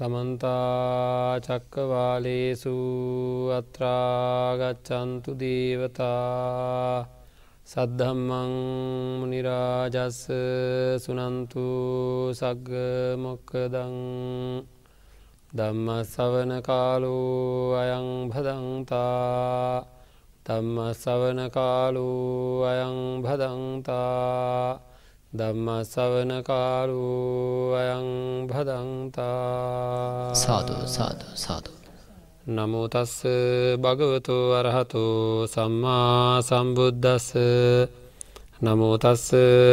සමන්තා චක්කවාලේසු අත්‍රාගච්චන්තු දේවතා සද්ධම්මං මනිරාජස්ස සුනන්තු සග්ග මොක්කදං දම්ම සවන කාලු අයං භදන්තා තම්ම සවන කාලු අයං භදන්තා ධම්ම සවන කාලු අයං භදන්තා. සාධු සාධ සාධු නමුතස්ස භගවතු අරහතු සම්මා සම්බුද්ධස්ස නමුතස්ස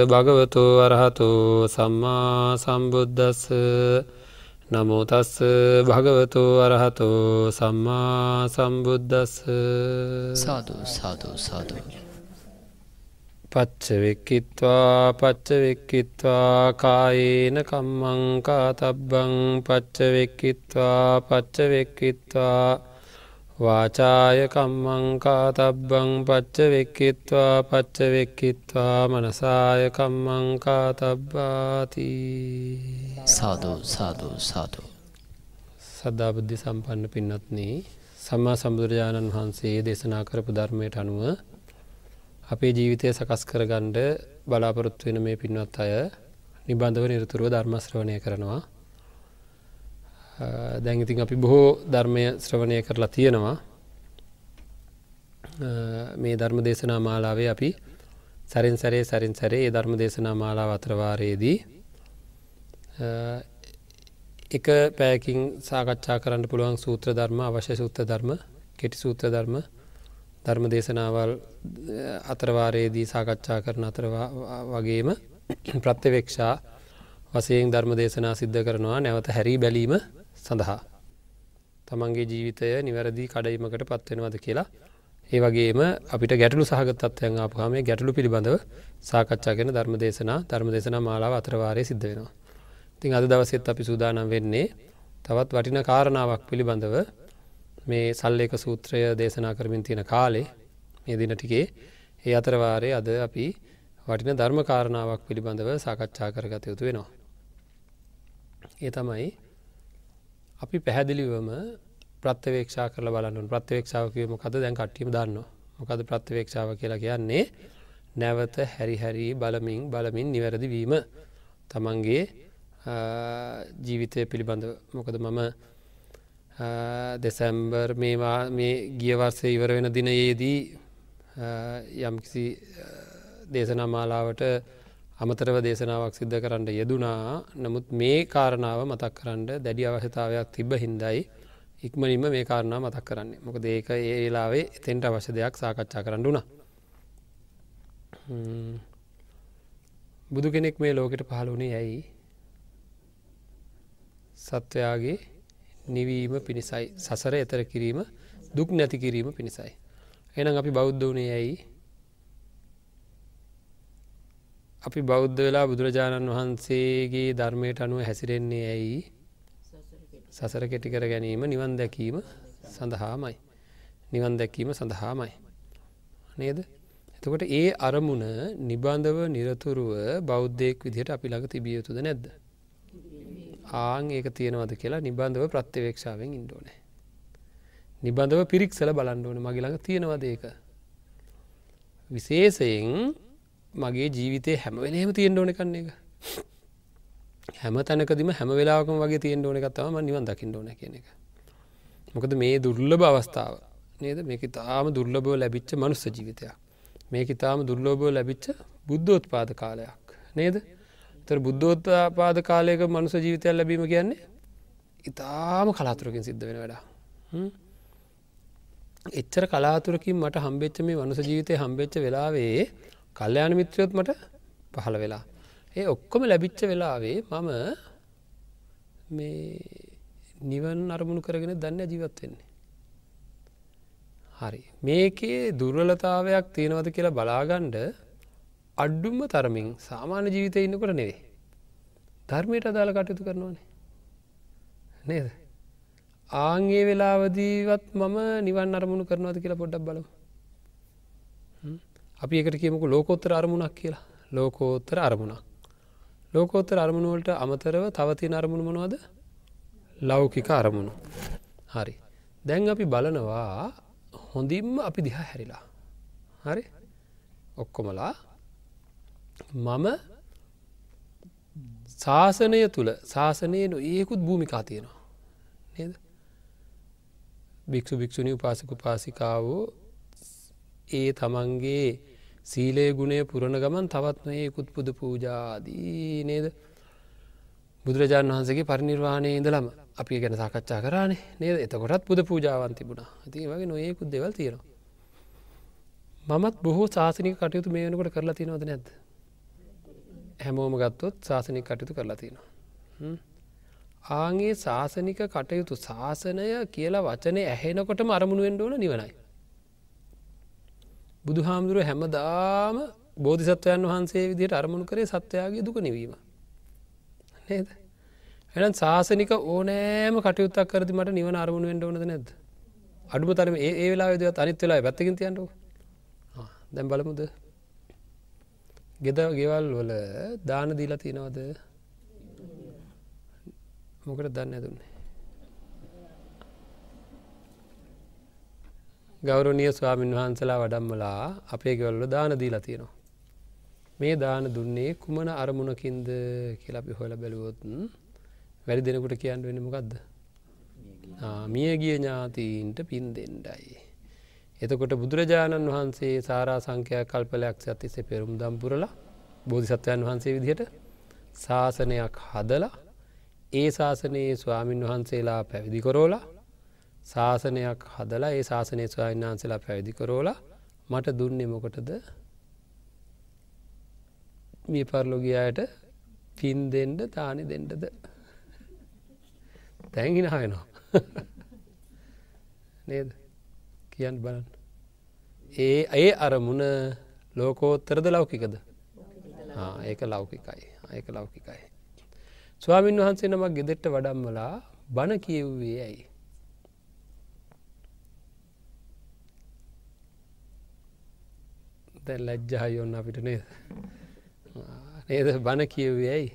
භගවතු අරහතු සම්මා සම්බුද්ධස්ස නමුතස්ස භගවතු අරහතු සම්මා සම්බුද්ධස්ස සාධු සාධු සාධු පච්චවෙක්කිත්වා පච්චවෙක්කිත්වා කායේන කම්මංකා තබ්බං පච්චවෙක්කිත්වා පච්චවෙක්කිත්වා වාචාය කම්මංකා තබ්බං පච්චවෙක්කිත්වා පච්චවෙක්කිත්වා මනසාය කම්මංකා තබ්බාති සාධූ සාධූ සාධූ සද්ධාබුද්ධි සම්පන්න පින්නත්න සම්මා සම්බුදුරජාණන් වහන්සේ දේශනා කරපු ධර්මයට අනුව අපේ ජීවිතය සකස් කරගණ්ඩ බලාපොරොත්තු වෙන මේ පින්වත් අය නිබන්ධව නිරතුරුව ධර්මශ්‍රවණය කරනවා. දැංගිතින් අපි බොහෝ ධර්මය ශ්‍රවණය කරලා තියෙනවා මේ ධර්ම දේශනා මාලාවේ අපි සැරින් සැරේ සැරින් සැරේ ඒ ධර්ම දේශනා මාලාව අත්‍රවාරයේදී එක පෑකින් සාකච්ඡා කරන්න පුළුවන් සූත්‍ර ධර්ම අවශ්‍ය සූත්‍ර ධර්ම කෙටි සූත්‍ර ධර්ම ධර්ම දේශනාවල් අතරවාරයේදී සාකච්ඡා කරන අතර වගේම ප්‍රත්‍යවේක්ෂා වසයෙන් ධර්ම දේශනා සිද්ධ කරනවා නැවත හැරී බැලීම සඳහා. තමන්ගේ ජීවිතය නිවැරදි කඩයිමකට පත්වෙනවද කියලා ඒ වගේම අපිට ගැටලු සහගතත්වයන් ආපුහම ගැටලු පිළිබඳව සාකච්ඡාගෙන ධර්ම දේශනා ධර්ම දේශනා මාලාව අතරවාරය සිද්ධ වෙනවා. තින් අද දවසෙත් අපි සූදානම් වෙන්නේ තවත් වටින කාරණාවක් පිළිබඳව මේ සල්ලේක සූත්‍රය දේශනා කරමින් තියෙන කාලේ මේ දින ටිකේ ඒ අතරවාරය අද අපි වටින ධර්ම කාරණාවක් පිළිබඳව සාකච්ඡා කරගත යුතු වෙනවා. ඒ තමයි අපි පැහැදිලිවම ප්‍රත්‍යවේක්ෂා කරල බලන්න ප්‍රත්‍යවේක්ෂාවකීම මොකද දැන් කට්ටීම දන්න මොකද ප්‍රත්‍යවේක්ෂාව කියලා කියන්නේ? නැවත හැරිහැරී බලමින් බලමින් නිවැරදි වීම. තමන්ගේ ජීවිතය පිළිබඳ මොකද මම දෙසැම්බර් මේවා මේ ගියවර්සේ ඉවර වෙන දිනයේදී යම්කිසි දේශනා මාලාවට අමතරව දේශනාවක් සිද්ධ කරන්න යෙදුනා නමුත් මේ කාරණාව මතක් කරන්න දැඩි අවශ්‍යතාවයක් තිබ හින්දයි ඉක්මනින්ම මේ කාරණා මතක් කරන්නේ මොක ඒක ඒ වෙලාවේ එතෙන්ට අවශ්‍ය දෙයක් සාකච්ඡා කරන්න වුණා බුදු කෙනෙක් මේ ලෝකෙට පහළුණේ ඇයි සත්වයාගේ නිවීම පිණිසයි සසර එතර කිරීම දුක් නැති කිරීම පිණිසයි. එනම් අපි බෞද්ධ වනේ ඇයි අපි බෞද්ධ වෙලා බුදුරජාණන් වහන්සේගේ ධර්මයට අනුව හැසිරෙන්නේ ඇයි සසර කෙටිකර ගැනීම නිවන් දැකීම සඳහාමයි. නිවන් දැකීම සඳහාමයි. නේද? එතකොට ඒ අරමුණ නිබන්ධව නිරතුරුව බෞද්ධයෙක් විදිහට අපි ළඟ තිබිය යුතුද නැද්ද. ආං ඒක තියෙනවද කියලා නිබන්ධව ප්‍රත්‍යවේක්ෂාවෙන් ඉන්ඩෝනෑ. නිබඳව පිරික්සල බලන්ඩෝන මගේ ළඟ තියෙනවද ඒක. විශේෂයෙන් මගේ ජීවිතය හැමවෙලේම තියෙන්ට ඕන කන්නේ එක. හැම තැනකදම හැම වෙලාකම වගේ තියෙන් ඕන එකත්තම නිවන් දකිින් ඕන කියන එක. මොකද මේ දුර්ලභ අවස්ථාව නේද මේක තාම දුර්ලභව ලැබිච්ච මනුස්ස ජීවිතයක්. මේක ඉතාම දුර්ලෝභව ලැබිච්ච බුද්ධෝත්පාද කාලයක් නේද තර බුද්ධෝත්පාද කාලයක මනුස ජීවිතයක් ලැබීම කියන්නේ ඉතාම කලාතුරකින් සිද්ධ වෙන වැඩා. එච්චර කලාතුරකින් මට හම්බෙච්ච මේ වනුස ජීවිතය හම්බෙච්ච වෙලාවේ කල්්‍යයාන මිත්‍රයොත් මට පහළ වෙලා. ඒ ඔක්කොම ලැබිච්ච වෙලාවේ මම මේ නිවන් අරමුණු කරගෙන දන්න ජීවත් වෙන්නේ. හරි මේකේ දුර්වලතාවයක් තියෙනවද කියලා බලාගණ්ඩ අඩ්ඩුම්ම තරමින් සාමාන්‍ය ජීවිතය ඉන්නකොට නෙවේ. ධර්මයට අදාළ කටයුතු කරනවානේ. නේද. ආංගේ වෙලාවදීවත් මම නිවන් අරමුණු කරනවාද කියලා පොඩ්ඩක් බලව. අපි එකට කියමක ලෝකෝත්තර අරමුණක් කියලා ලෝකෝත්තර අරමුණක්. ලෝකෝත්තර අරමුණුවලට අමතරව තවතින අරමුණ මොනවද ලෞකික අරමුණු හරි දැන් අපි බලනවා හොඳින්ම අපි දිහා හැරිලා හරි ඔක්කොමලා මම ශාසනය තුළ ශාසනය ඒකුත් භූමිකා තියෙනවා. නේද? භික්ෂු භික්ෂුණි උපාසක පාසිකාවෝ ඒ තමන්ගේ සීලේ ගුණේ පුරණ ගමන් තවත් නොයෙකුත් පුද පූජාදී නේද? බුදුරජාණන් වහන්සගේ පරිනිර්වාණය ඉඳලම අපි ගැන සාකච්ඡා කරන්නේ නේද? එතකොටත් පුද පූජාවන් තිබුණා. ඇති වගේ නොයෙකුත් දෙවල් තියෙනවා. මමත් බොහෝ ශාසනික කටයුතු මේ වෙනකොට කරලා තියෙනවද නැද්ද? හැමෝම ගත්තොත් ශාසනික කටයුතු කරලා තියෙනවා. ආගේ ශාසනික කටයුතු ශාසනය කියලා වචනය ඇහෙනකොටම අරමුණු වෙන්ඩෝන නිවනයි. බුදු හාමුදුරුව හැමදාම බෝධිසත්වයන් වහන්සේ විදියට අරමුණු කරේ සත්වයාගේ දුක නිවීම. නේද? එනම් ශාසනික ඕනෑම කටයුත්තක් කරදි මට නිවන අරමුණ වෙන්ඩ ඕනද නැද අඩුම තරම ඒ වෙලා විදත් අනිත් වෙලා පැත්තකින් තියන්නු දැම් බලමුද? ගෙද ගෙවල් වල දාන දීලා තියෙනවද මොකට දන්න ඇතුන්නේ ගෞරවනිය ස්වාමීන් වහන්සලා වඩම්මලා අපේ ගෙවල්ල දාන දීලා තියෙනවා. මේ දාන දුන්නේ කුමන අරමුණකින්ද කියලපි හොල බැලුවොත්න් වැඩි දෙනකුට කියන්න වෙන මොකක්ද. මියගිය ඥාතීන්ට පින් දෙෙන්ඩයි. එතකොට බුදුරජාණන් වහන්සේ සාරා සංඛ්‍යයක් කල්පලයක් ඇතිසේ පෙරුම් දම්පුරලා බෝධිසත්වයන් වහන්සේ විදිහට ශාසනයක් හදලා ඒ ශාසනයේ ස්වාමීන් වහන්සේලා පැවිදි කොරෝලා ශාසනයක් හදලා ඒ ශාසනය ස්වාමීන් වහන්සේලා පැවිදි කරෝලා මට දුන්නේ මොකටද? මිය පරලොගයායට පින් දෙන්ඩ තානි දෙන්ඩද තැන්හිනාවෙනවා නේද? කියන්න බලන්න. ඒ ඒ අරමුණ ලෝකෝත්තරද ලෞකිකද? ඒක ලෞකිකයි. ඒක ලෞකිකයි. ස්වාමීන් වහන්සේ නමක් ගෙදෙට්ට වඩම්මලා බණ කියව්වේ ඇයි? දැ ලැජ්ජහයි ඔන්න අපිට නේද? නේද? බණ කියවේ ඇයි?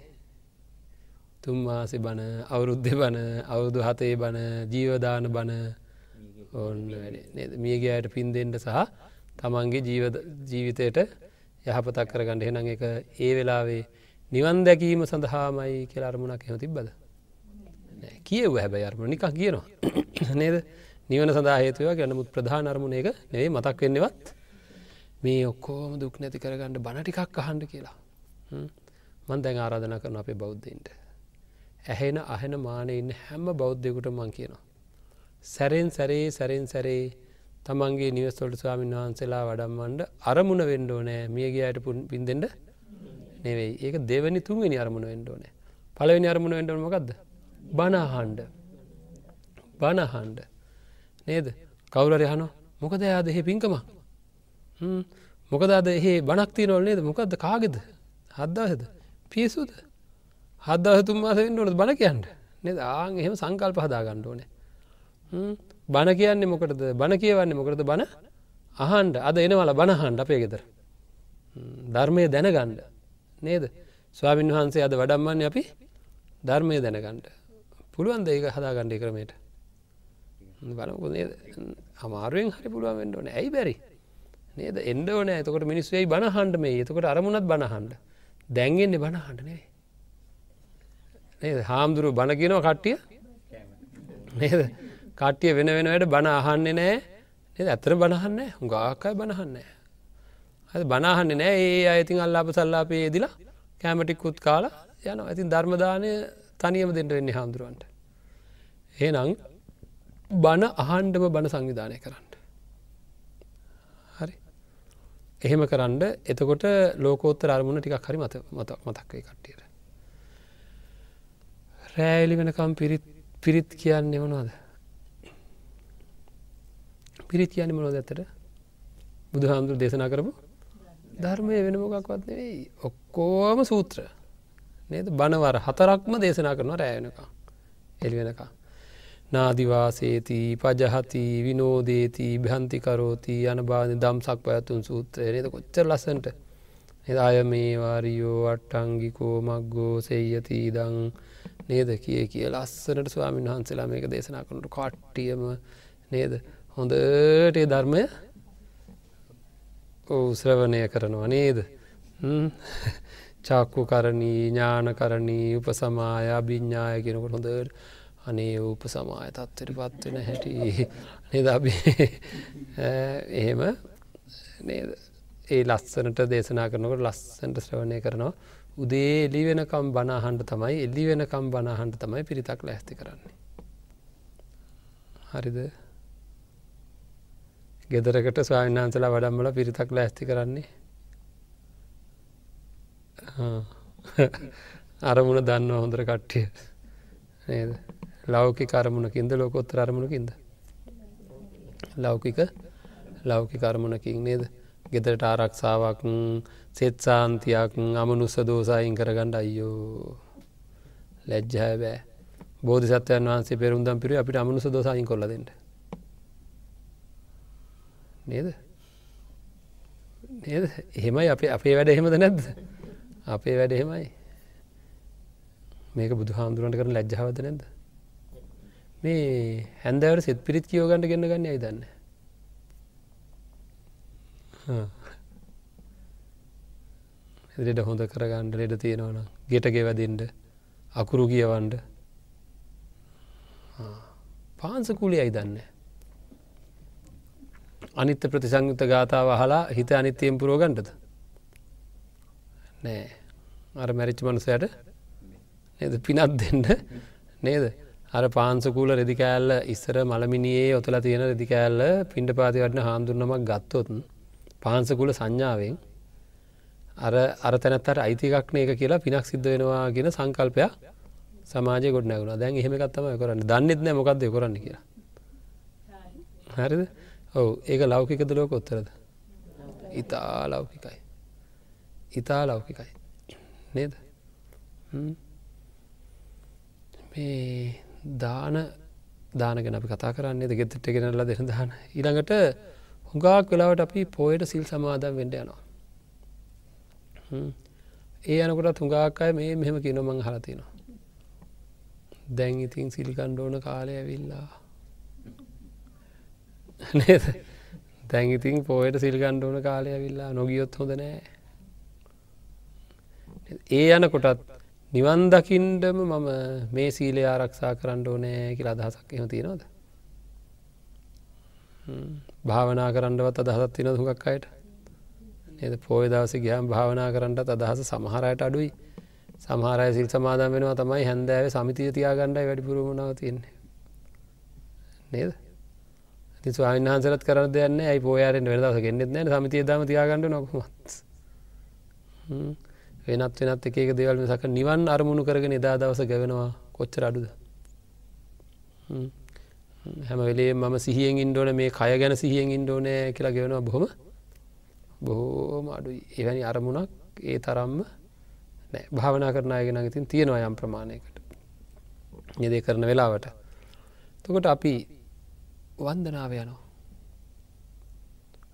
තුම්මාසි බණ අවුරුද්ධ බණ අවුරුදු හතේ බණ ජීවදාන බණ ඔන්න මියගේ අයට පින් දෙෙන්ට සහ තමන්ගේ ජීවිතයට යහපතක් කරගන්න. හෙනං එක ඒ වෙලාවේ නිවන් දැකීම සඳහාමයි කියල අරමුණක් එම තිබ්බද? කියව හැබැයි අරමුණ නිකක් කියනවා. නේද? නිවන සඳහා හේතුව ගැනමුත් ප්‍රධාන අරමුණ එක නෙවේ මතක් වෙන්නවත් මේ ඔක්කෝම දුක් නැති කරගන්න බණටිකක් අහන්ඩ කියලා. මන් දැන් ආරාධන කරන අපේ බෞද්ධයින්ට. ඇහෙන අහෙන මානය ඉන්න හැම බෞද්ධයකුට මං කියනවා. සැරෙන් සැරේ සැරෙන් සැරේ තමන්ගේ නිවස්තොට ස්වාමීන් වහන්සේලා වඩම්මන්ඩ අරමුණ වෙන්ඩෝ නෑ මියගේ අයට පුන් පින්දෙන්ට නෙවෙයි. ඒක දෙවනි තුන්වෙනි අරමුණ වෙන්ඩෝ නෑ පලවෙනි අරමුණ වෙන්ඩ මොකක්ද බනහන්ඩ බනහන්ඩ නේද? කවුරරය හනෝ මොකද යාද එහෙ පින්කමක් මොකද අද එහේ බනක්ති නොල් නේද? මොකක්ද කාගෙද? හද්දාහද පියසුද? හදදාහතුන් මාසෙන් ඕනද? බණ කියන්න. නෙද? ආං එහෙම සංකල්ප හදා ගණ්ඩෝනේ බණ කියන්නේ මොකටද? බණ කියවන්නේ මොකටද? බණ අහන්ඩ අද එනවල බණහන්ඩ අපේ ගෙදර. ධර්මය දැනගණ්ඩ නේද? ස්වාමින් වහන්සේ අද වඩම්මන්න අපි ධර්මය දැනගණ්ඩ පුළුවන් ඒක හදා ගණ්ඩි ක්‍රමයට බලකො අමාරුවෙන් හරි පුළුවන් වෙන්ඩෝන ඇයි බැරි? නේද? එන්ඩ ඕන. ඇතකොට මිනිස්වෙයි බණහන්ඩ මේ. එතකොට අරමුණත් බණහන්ඩ දැන්ගෙන්නේ බණහන්ඩනේ නේද? හාමුදුරුව බණ කියනවා කට්ටිය. නේද? කට්ටිය වෙන වෙන වැඩ බණ අහන්නේ නෑ නේද? ඇතර බණහන්න හුඟාකයි බණහන්න ඇ බණහන්නේ නෑ ඒ අයිතින් අල්ලාප සල්ලාපේ දිලා කෑමටිකුත් කාලා යන ඇතින් ධර්මදානය තනියම දෙට වෙන්නේ හාමුදුරුවන්ට. ඒනං බණ අහන්ඩම බණ සංවිධානය කරන්න. එහෙම කරන්න එතකොට ලෝකෝත්තර අරමුණ ටිකක් හරි මත මත මතක්කයි කට්ටියට. රෑලි වෙනකම් පිරිත් පිරිත් කියන්නේ මොනවාද. පිරිත් කියන්නේ මොනොද ඇතට බුදු හාමුදුර දේශනා කරපු? ධර්මය වෙන මොකක්වත් නෙවෙයි. ඔක්කෝම සූත්‍ර. නේද? බනවර හතරක්ම දේශනා කරනවා රෑවෙනකා එලි වෙනකා නාදිවාසේති පජහති විනෝදේති භ්‍යන්තිකරෝති යන බාධ දම්සක් පැතුන් සූත්‍රය. නද? කොච්චර ලස්සට එදාය මේ වාරියෝ අට්ටංගිකෝ මක්ගෝ සෙය්‍යති දං නේද? කිය කිය ලස්සනට ස්වාමීන් වහන්සේලා මේක දේශනා කනට කට්ටියම නේද? හොඳට ධර්මය ශ්‍රවණය කරනවා නේද? චක්කු කරණී ඥාන කරණී උපසමාය අභිඤ්ඥාය කෙනකොට හොඳට අනේ උප සමාය තත්වට පත්වෙන හැටි. නිදබි එහෙම නේද? ඒ ලස්සනට දේශනා කරනකට ලස්සන්ට ශ්‍රවණය කරනවා. උදේ එලි වෙනකම් බනාහන්ට තමයි එල්ලි වෙනකම් බනාහන්ට තමයි පිරිතක් ලැස්ති කරන්නේ. හරිද? ගෙදරකට ස්වාමින්නාන්සලා වඩම්මල පිරිතක් ලැස්ති කරන්නේ. අරමුණ දන්න හොඳර කට්ටිය. නේද? ලෞකි කරමුණකින්ද ලෝකොත්තර අරමුණකින්ද? ලෞකික ලෞකි කරමුණකින් නේද? ගෙදරට ආරක්ෂාවක් සෙත්සාන්තියක් අමනුස්ස දෝසායින් කරගණ්ඩ අයියෝ. ලැජ්ජය බෑ. බෝධ සත්වයන් වහන්සේ පෙරුම්දම් පිරි අපිට අමනුස දෝසායින් කොල්ලදට නේද? නේද? එහෙමයි අපේ අපේ වැඩ එහෙමද නැද්ද? අපේ වැඩ එහෙමයි. මේක බුදු හාමුදුරන්ට කරන ලැජ්ජාවද නැද මේ හැන්දවට සෙත් පිරිත් කියෝගන්ට ගන්න ගන්න අයි දන්න? එදිට හොඳ කරගන්නඩ ලෙඩ තියෙනවන ගෙටගේ වැදින්ට අකුරු කියවන්ඩ පාන්සකුලි අයි දන්න? අනිත්‍ය ප්‍රතිසංයුත ගාථාව හලා හිත අනිත්‍යයෙන් පුරෝගන්ටද නෑ. අර මැරිච්ච මනුසයට නද පිනත් දෙන්න? නේද? අර පාන්සකූල රෙදිකෑල්ල ඉස්සර මළමිනියේ ඔතල තියෙන රෙදිකෑල්ල පින්ඩ පාති වටන හාමුදුරනමක් ගත්තොතුන් පාන්සකුල සංඥාවෙන් අර අර තැනත්තට අයිතිකක්න එක කියලා පිනක් සිද්ධ වෙනවා ගෙන සංකල්පයක් සමාජය ගොඩ නැගුණ. දැන් එහෙමකත්තම කරන්න. දන්නෙත් නෑ මොකක්ද කරන්න කියලා. හරිද? ඔවු ඒක ලෞකිකද ලෝක උත්තරද? ඉතා ලෞකිකයි. ඉතා ලෞකිකයි. නේද? මේ දාන දානගෙන අපි කතා කරන්නේ ගෙතට ගෙනල්ලා දෙන දාන. ඊළඟට හුඟාක් වෙලාවට අපි පෝයට සිල් සමාදම් වෙන්ඩ යනවා. ඒ යනකොට තුඟාක් අය මේ මෙහෙම කියන මං හලතිනවා දැන් ඉතින් සිල්කණ්ඩෝන කාලය ඇවිල්ලා. නේද? දැන් ඉතින් පෝයට සිල්කණ්ඩෝන කාලය ඇවිල්ලා නොගියොත් හොඳ නෑ. ඒ යන කොටත් නිවන් දකින්ඩම මම මේ සීලය ආරක්ෂා කරන්න ඕනෑ කියලා අදහසක් එම තියෙනවද? භාවනා කරන්නවත් අදහසත් තින හුඟක් අයට? එද පෝය දවස ගියම් භාවනා කරන්නට අදහස සමහරයට අඩුයි. සමහරය සිල් සමාදම් වෙනවා තමයි හැන්දෑව සමිතිය තියාගණ්ඩයි වැඩිපුරුමනාව තියන්නේ. නේද? ති ස්වාමන් වහන්සලත් කරන දෙයන්න ඇයි පෝයාරෙන් වෙදස ගෙන්න්නෙත් නෑ? සමතිය දම තියාගන්නඩ නොකුමත් වෙනත් වෙනත් එකක දෙවල් සක නිවන් අරමුණු කරගෙන එදා දවස ගැවෙනවා. කොච්චර අඩුද? හැම. වෙලේ මම සිහියෙන් ඉන්ඩෝන මේ කය ගැන සිහියෙන් ඉන්ඩෝනෑ කියලා ගෙවනවා බොහොම. බොහෝම අඩුයි. එවැනි අරමුණක් ඒ තරම්ම නෑ භාවනා කරන අයගෙන ඉතින් තියෙනවා යම් ප්‍රමාණයකට. නිදේ කරන වෙලාවට. තකොට අපි වන්දනාව යනවා.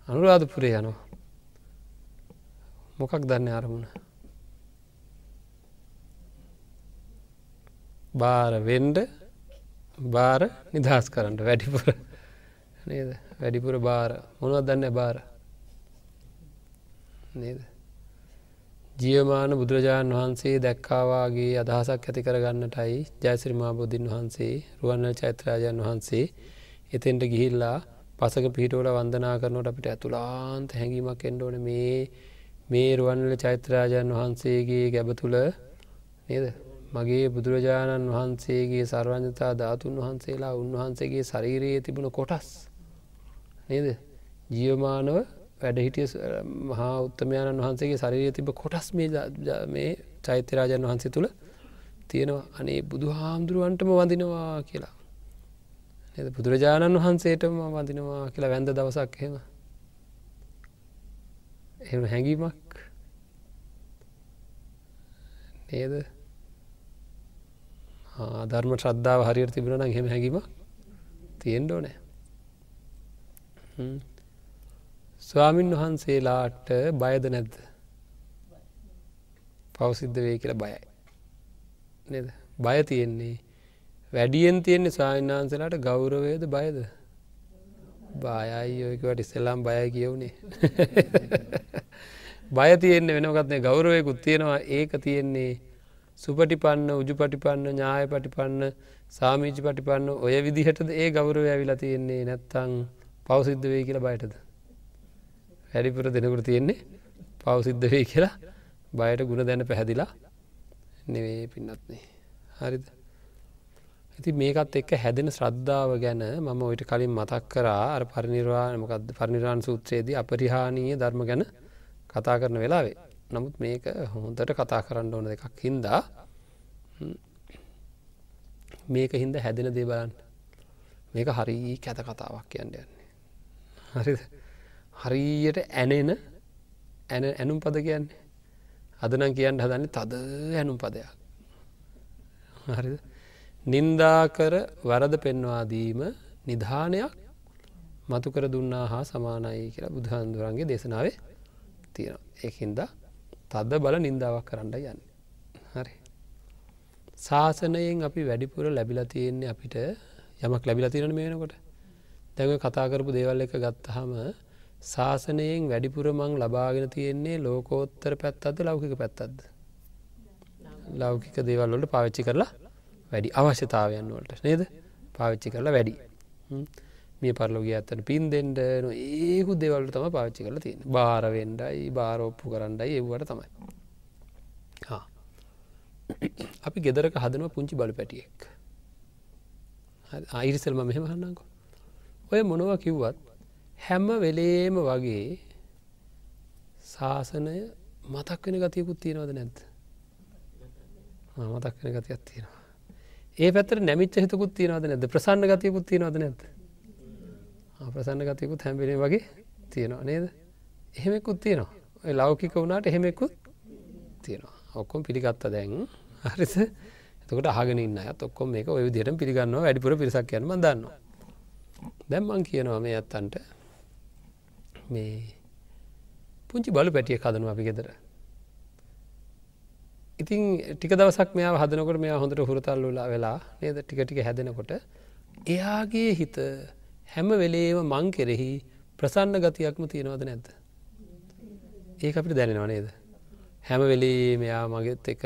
අනුරාධපුරේ යනවා. මොකක් දන්න අරමුණ? බාර වෙන්ඩ බාර නිදහස් කරන්න. වැඩිපුර නේද? වැඩිපුර බාර. මොනවත් දන්න බාර? නේද? ජියමාන බුදුරජාණන් වහන්සේ දැක්කාවාගේ අදහසක් ඇති කරගන්නටයි ජයසිරිමා බුද්ධන් වහන්සේ රුවන්න චෛත්‍රාජන් වහන්සේ එතෙන්ට ගිහිල්ලා පසක පිහිටෝල වන්දනා කරනට අපිට ඇතුලාන්ත හැඟීමක් එන්ඩෝන මේ මේ රුවන්ල චෛත්‍රාජන් වහන්සේගේ ගැබ තුළ නේද? මගේ බුදුරජාණන් වහන්සේගේ සර්වඥතා ධාතුන් වහන්සේලා උන්වහන්සේගේ ශරීරයේ තිබුණ කොටස් නේද? ජියමානව වැඩහිටිය මහා උත්තමයාණන් වහන්සේගේ ශරීරය තිබ කොටස් මේ චෛත්‍යරාජන් වහන්සේ තුළ තියෙනවා. අනේ බුදු හාමුදුරුවන්ටම වඳිනවා කියලා. එ බුදුරජාණන් වහන්සේටම වඳිනවා කියලා වැන්ද දවසක් හෙම එම හැඟීමක් නේද? ධර්ම ශ්‍රද්ධාව හරියට තිබුණ නම් හෙම හැඟීම තියෙන්ඩෝ නෑ ස්වාමින් වහන්සේලාට බයද නැද්ද? පවසිද්ධ වේ කියල බයයි. නද? බය තියෙන්නේ වැඩියෙන් තියෙන්නේ ස්වාමින්නාන්සලාට ගෞරවයද බයද? බායයි ඔයකට ඉස්සෙල්ලාම් බය කියවුණේ බය තියෙන්නේ වෙනකත්නේ ගෞරවයකුත් තියෙනවා. ඒක තියෙන්නේ සුපටිපන්න උජු පටිපන්න ඥාය පටිපන්න සාමීචි පටිපන්න ඔය විදිහටද ඒ ගෞරව ඇවිලා තියෙන්නේ? නැත්තං පවසිද්ධ වේ කියලා බයටද? වැඩිපුර දෙනකුට තියෙන්නේ පවසිද්ධ වේ කියලා බයට ගුණ දැන පැහැදිලා නෙවේ පින්නත්නේ හරිද? ඉති මේකත් එක්ක හැදෙන ශ්‍රද්ධාව ගැන මම ඔයිට කලින් මතක් කරා. අර පරිනිර්වාණමකද පරිනිර්වාණ සූත්‍රයේදී අපරිහානීය ධර්ම ගැන කතා කරන වෙලාවේ. නමුත් මේක හොඳට කතා කරන්න ඕන එකක් හින්දා මේක හින්ද හැදෙන දේ බලන්න. මේක හරී කැත කතාවක් කියන්න යන්නේ. හරි හරීයට ඇනෙන ඇන ඇනුම් පද කියන්නේ. අදනම් කියන්න හදන්නේ තද ඇනුම් පදයක්. හරිද? නින්දා කර වරද පෙන්වාදීම නිධානයක් මතු කර දුන්නා හා සමානයි කියලා බුදුහන්දුරන්ගේ දේශනාවේ තියෙනවා. ඒහින්ද තද බල නින්දාවක් කරන්න යන්න. හරි. ශාසනයෙන් අපි වැඩිපුර ලැබිල තියෙන්නේ අපිට යමක් ලැබිල තියෙන මේනකොට දැව කතාකරපු දේවල් එක ගත්තහම ශාසනයෙන් වැඩිපුර මං ලබාගෙන තියෙන්නේ ලෝකෝත්තර පැත්තද ලෞකික පැත්තද ලෞකික දේවල්වලට පාවිච්චි කරලා වැඩි අවශ්‍යතාවයන් වලට නේද? පාවිච්චි කරලා වැඩි. මේ පරලෝග ඇත්තන පින් දෙෙන්ඩ නො ඒකු දෙවල්ට තම පාච්චි කරලා තියෙන භාරවෙන්ඩයි භාරෝප්පු කරන්නයි ඒවට තමයි. අපි ගෙදරක හදනව පුංචි බලු පැටියෙක්. අයිරිසල්ම මෙහෙම හන්නකෝ ඔය මොනව කිව්වත් හැම්ම වෙලේම වගේ ශාසනය මතක් වෙන ගතියකුත් තියෙනවද නැද්ද? මතක් වෙන ගතියක් තියෙනවා. ඒ පැත්තට නැමිච්ච හිතකුත් තියෙනවද නැද ප්‍රසන්න ගතියකුත් තියෙනවද නැද ප්‍රසන්න ගතියකුත් හැම්බෙන වගේ තියෙනවා නේද? එහෙමෙකුත් තියෙනවා. ලෞකික වුණට එහෙමෙකුත් තියෙනවා. ඔක්කොම් පිළිගත්ත දැන්. හරිස එතකට අහගෙන අත් ඔක්කොම මේක ඔය විදිහට පිළිගන්නවා වැඩිපුර පිරිසක් යනම දන්නවා. දැම්මන් කියනවා මේ ඇත්තන්ට මේ පුංචි බලු පැටිය කදනු අපි ගෙදර. ඉතින් ටික දවසක් මෙයා හදනකොට මෙයා හොඳට හුරතල්ලුලා වෙලා නේද? ටික ටික හැදෙනකොට එයාගේ හිත හැම වෙලේම මං කෙරෙහි ප්‍රසන්න ගතියක්ම තියෙනවද නැද්ද? ඒ අපිට දැනෙනවා නේද? හැම වෙලේ මෙයා මගෙත් එක්ක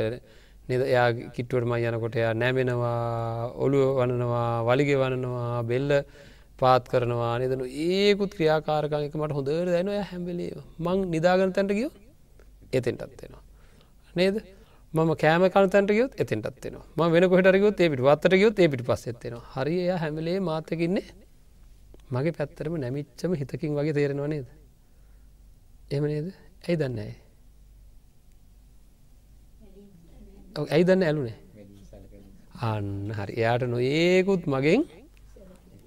නද? එයා කිට්ටුවට මයි යනකොට එයා නෑමෙනවා ඔළුව වනනවා වලිග වනනවා බෙල්ල පාත් කරනවා නදනු ඒකුත් ක්‍රියාකාරකක මට හොඳර දැනව හැම්බෙලේ මං නිදාගන තැන්ට ගියෝ එතෙන්ටත්වෙනවා නේද? ම කෑම කනතැට ගයොත් එතෙන්ටත්වෙනවා ම වෙන කොහටරගයොත් ඒ පිට වත්තර ගයොත් ඒ පිට පස්සෙත්වෙනවා හරි එය හැමලේ මාතකින්නේ මගේ පැත්තරම නැමිච්චම හිතකින් වගේ තේරෙනවා නේද? එම නේද? ඇයි දන්න ඇයි ඇයි දන්න ඇලුනේ? අන්න හරි. එයාට නොඒකුත් මගෙන්